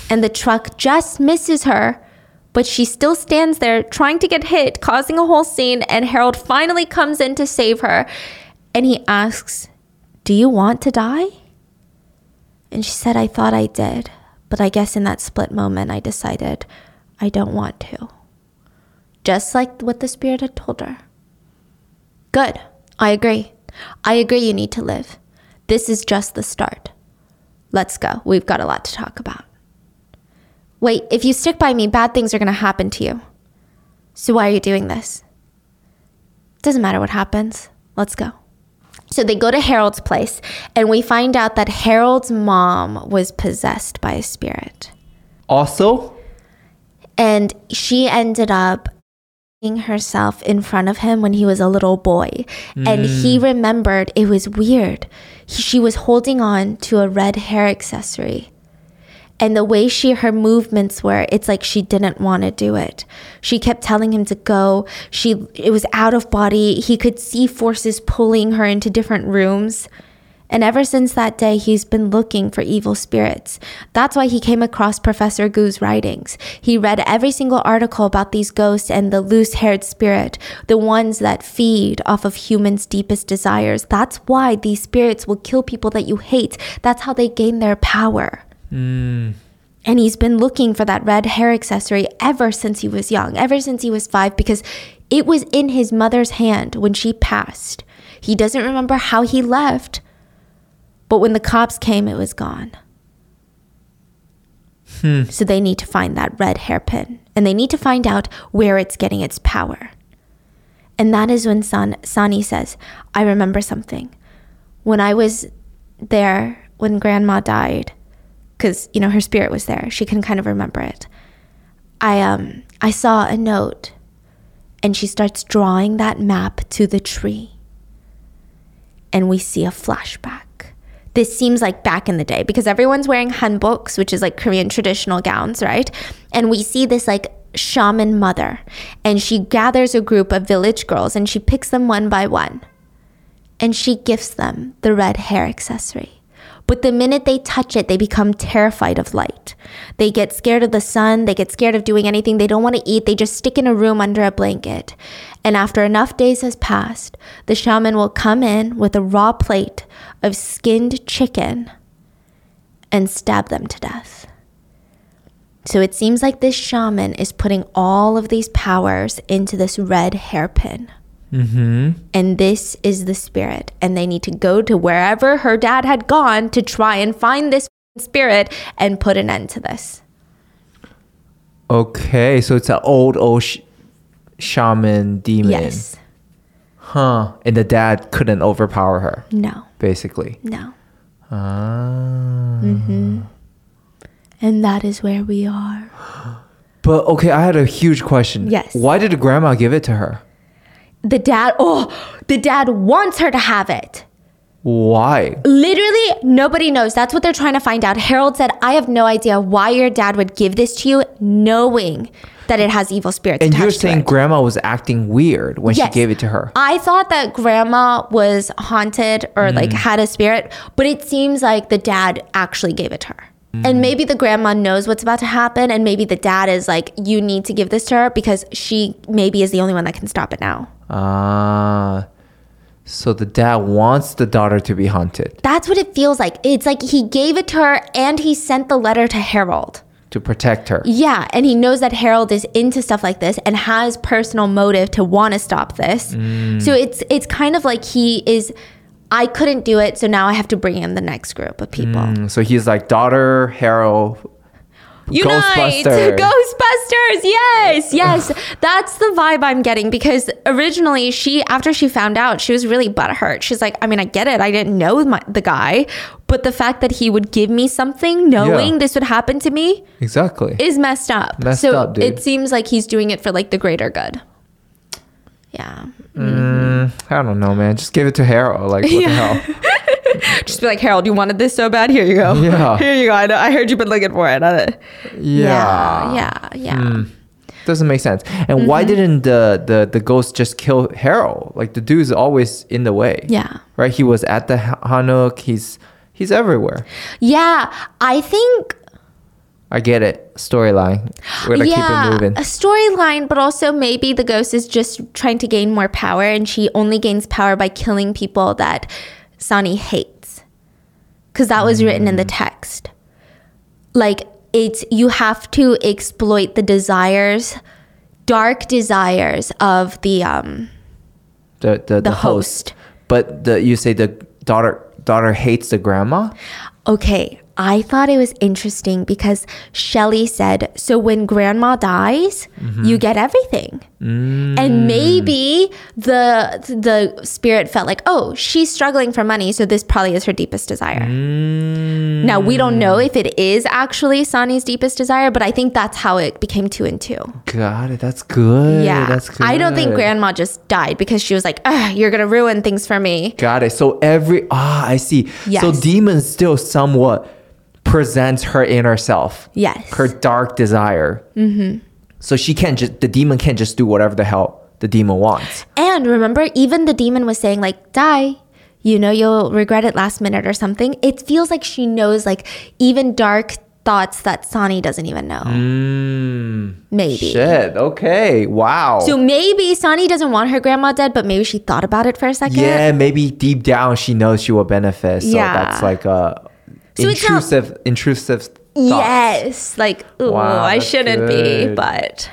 S1: And the truck just misses her, but she still stands there trying to get hit, causing a whole scene. And Harold finally comes in to save her. And he asks, Do you want to die? And she said, I thought I did, but I guess in that split moment I decided I don't want to. Just like what the spirit had told her. Good. I agree. I agree you need to live. This is just the start. Let's go. We've got a lot to talk about. Wait, if you stick by me, bad things are going to happen to you. So why are you doing this? Doesn't matter what happens. Let's go. So they go to Harold's place, and we find out that Harold's mom was possessed by a spirit.
S2: Also,
S1: And she ended up herself in front of him when he was a little boy. And he hmm. remembered it was weird. He, she was holding on to a red hair accessory. And the way she her movements were, it's like she didn't want to do it. She kept telling him to go. She it was out of body. He could see forces pulling her into different rooms. And ever since that day, he's been looking for evil spirits. That's why he came across Professor Gu's writings. He read every single article about these ghosts and the loose haired spirit, the ones that feed off of humans' deepest desires. That's why these spirits will kill people that you hate. That's how they gain their power. Hmm. And he's been looking for that red hair accessory ever since he was young, ever since he was five, because it was in his mother's hand when she passed. He doesn't remember how he left, but when the cops came, it was gone. So they need to find that red hairpin and they need to find out where it's getting its power. And that is when San- Sani says, I remember something. when I was there when grandma died, because you know her spirit was there, she can kind of remember it. I um I saw a note, and she starts drawing that map to the tree, and we see a flashback. This seems like back in the day because everyone's wearing hanboks, which is like Korean traditional gowns, right? And we see this like shaman mother, and she gathers a group of village girls and she picks them one by one and she gifts them the red hair accessory. But the minute they touch it, they become terrified of light. They get scared of the sun, they get scared of doing anything, they don't want to eat, they just stick in a room under a blanket. And after enough days has passed, the shaman will come in with a raw plate of skinned chicken and stab them to death. So it seems like this shaman is putting all of these powers into this red hairpin. Mm-hmm. And this is the spirit. And they need to go to wherever her dad had gone to try and find this spirit and put an end to this.
S2: Okay, so it's an old old sh- shaman demon.
S1: Yes.
S2: Huh. And the dad couldn't overpower her,
S1: No.
S2: Basically.
S1: No.
S2: Ah. Mhm.
S1: And that is where we are.
S2: But okay, I had a huge question.
S1: Yes.
S2: Why did grandma give it to her?
S1: The dad, oh, the dad wants her to have it.
S2: Why?
S1: Literally, nobody knows. That's what they're trying to find out. Harold said, I have no idea why your dad would give this to you, knowing that it has evil spirits.
S2: And you're saying grandma was acting weird when
S1: Yes.
S2: she gave it to her.
S1: I thought that grandma was haunted or like
S2: Mm.
S1: had a spirit, but it seems like the dad actually gave it to her.
S2: Mm.
S1: And maybe the grandma knows what's about to happen, and maybe the dad is like, you need to give this to her because she maybe is the only one that can stop it now.
S2: Ah. So the dad wants the daughter to be haunted
S1: That's what it feels like. It's like he gave it to her and he sent the letter to Harold.
S2: to protect her.
S1: Yeah, and he knows that Harold is into stuff like this and has personal motive to want to stop this. So it's it's kind of like he is I couldn't do it, so now I have to bring in the next group of people.
S2: Mm, So he's like daughter, Harold,
S1: Unite!
S2: Ghostbuster.
S1: Ghostbusters! Yes, yes. That's the vibe I'm getting because originally she, after she found out, she was really butthurt. She's like, I mean, I get it. I didn't know my, the guy, but the fact that he would give me something knowing
S2: Yeah.
S1: this would happen to me
S2: Exactly.
S1: is messed up.
S2: Messed
S1: so
S2: up, dude.
S1: it seems like he's doing it for like the greater good. Yeah.
S2: Mm, I don't know, man. Just give it to Harold. Like, what the hell?
S1: Just be like, Harold, you wanted this so bad. Here you go.
S2: Yeah.
S1: Here you go. I, know, I heard you've been looking for it.
S2: Yeah.
S1: Yeah. Yeah. yeah. Hmm.
S2: Doesn't make sense. And why mm-hmm. didn't the, the, the ghost just kill Harold? Like, the dude's always in the way.
S1: Yeah.
S2: Right? He was at the Ha- Hanok. He's he's everywhere.
S1: Yeah. I think
S2: I get it. Storyline. We're gonna keep it moving.
S1: a storyline, but also maybe the ghost is just trying to gain more power, and she only gains power by killing people that Sani hates, because that was written
S2: Mm.
S1: in the text. Like it's you have to exploit the desires, dark desires of the um
S2: The the, the,
S1: host.
S2: host. But the you say the daughter daughter hates the grandma?
S1: Okay, I thought it was interesting because Shelly said, so when grandma dies,
S2: Mm-hmm.
S1: you get everything.
S2: Mm.
S1: And maybe the the spirit felt like, oh, she's struggling for money, so this probably is her deepest desire.
S2: Mm.
S1: Now we don't know if it is actually Sani's deepest desire, but I think that's how it became two and two.
S2: Got it. That's good.
S1: yeah,
S2: That's good.
S1: I don't think grandma just died because she was like, you're gonna ruin things for me.
S2: Got it. So every ah, I see. So demons still somewhat presents her inner self.
S1: Yes.
S2: Her dark desire. Mm-hmm. So she can't just the demon can't just do whatever the hell the demon wants.
S1: And remember, even the demon was saying, like, die. You know, you'll regret it last minute or something. It feels like she knows, like, even dark thoughts that Sani doesn't even know.
S2: Mm,
S1: Maybe.
S2: shit. Okay. Wow.
S1: So maybe Sani doesn't want her grandma dead, but maybe she thought about it for a second.
S2: yeah, maybe deep down she knows she will benefit. So
S1: Yeah.
S2: that's like a
S1: So it's not-
S2: intrusive, intrusive. Thoughts.
S1: Yes. Like, ooh,
S2: Wow,
S1: I shouldn't be, but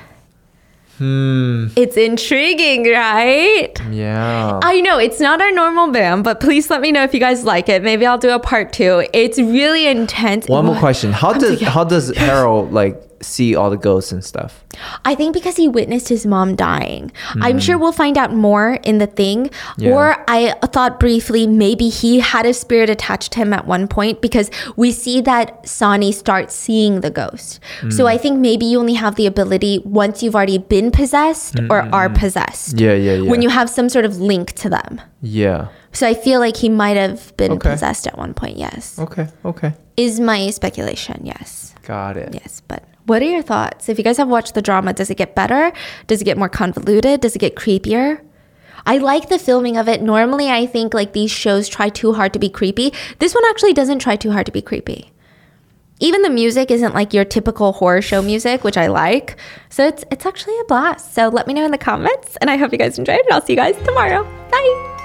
S2: Hmm.
S1: it's intriguing, right?
S2: Yeah.
S1: I know it's not our normal BAM, but please let me know if you guys like it. Maybe I'll do a part two. It's really intense.
S2: One more question. How does how does Harold like see all the ghosts and stuff?
S1: I think because he witnessed his mom dying. I'm sure we'll find out more in the thing.
S2: Mm. Yeah.
S1: Or I thought briefly maybe he had a spirit attached to him at one point because we see that Sani starts seeing the ghost. So
S2: Mm.
S1: I think maybe you only have the ability once you've already been possessed or are possessed.
S2: Yeah, yeah, yeah.
S1: When you have some sort of link to them.
S2: yeah.
S1: So I feel like he might have been
S2: Okay.
S1: possessed at one point, yes.
S2: Okay. Okay.
S1: Is my speculation, yes.
S2: Got it.
S1: Yes, but what are your thoughts? If you guys have watched the drama, does it get better? Does it get more convoluted? Does it get creepier? I like the filming of it. Normally, I think like these shows try too hard to be creepy. This one actually doesn't try too hard to be creepy. Even the music isn't like your typical horror show music, which I like. So it's it's actually a blast. So let me know in the comments, and I hope you guys enjoyed. And I'll see you guys tomorrow. Bye.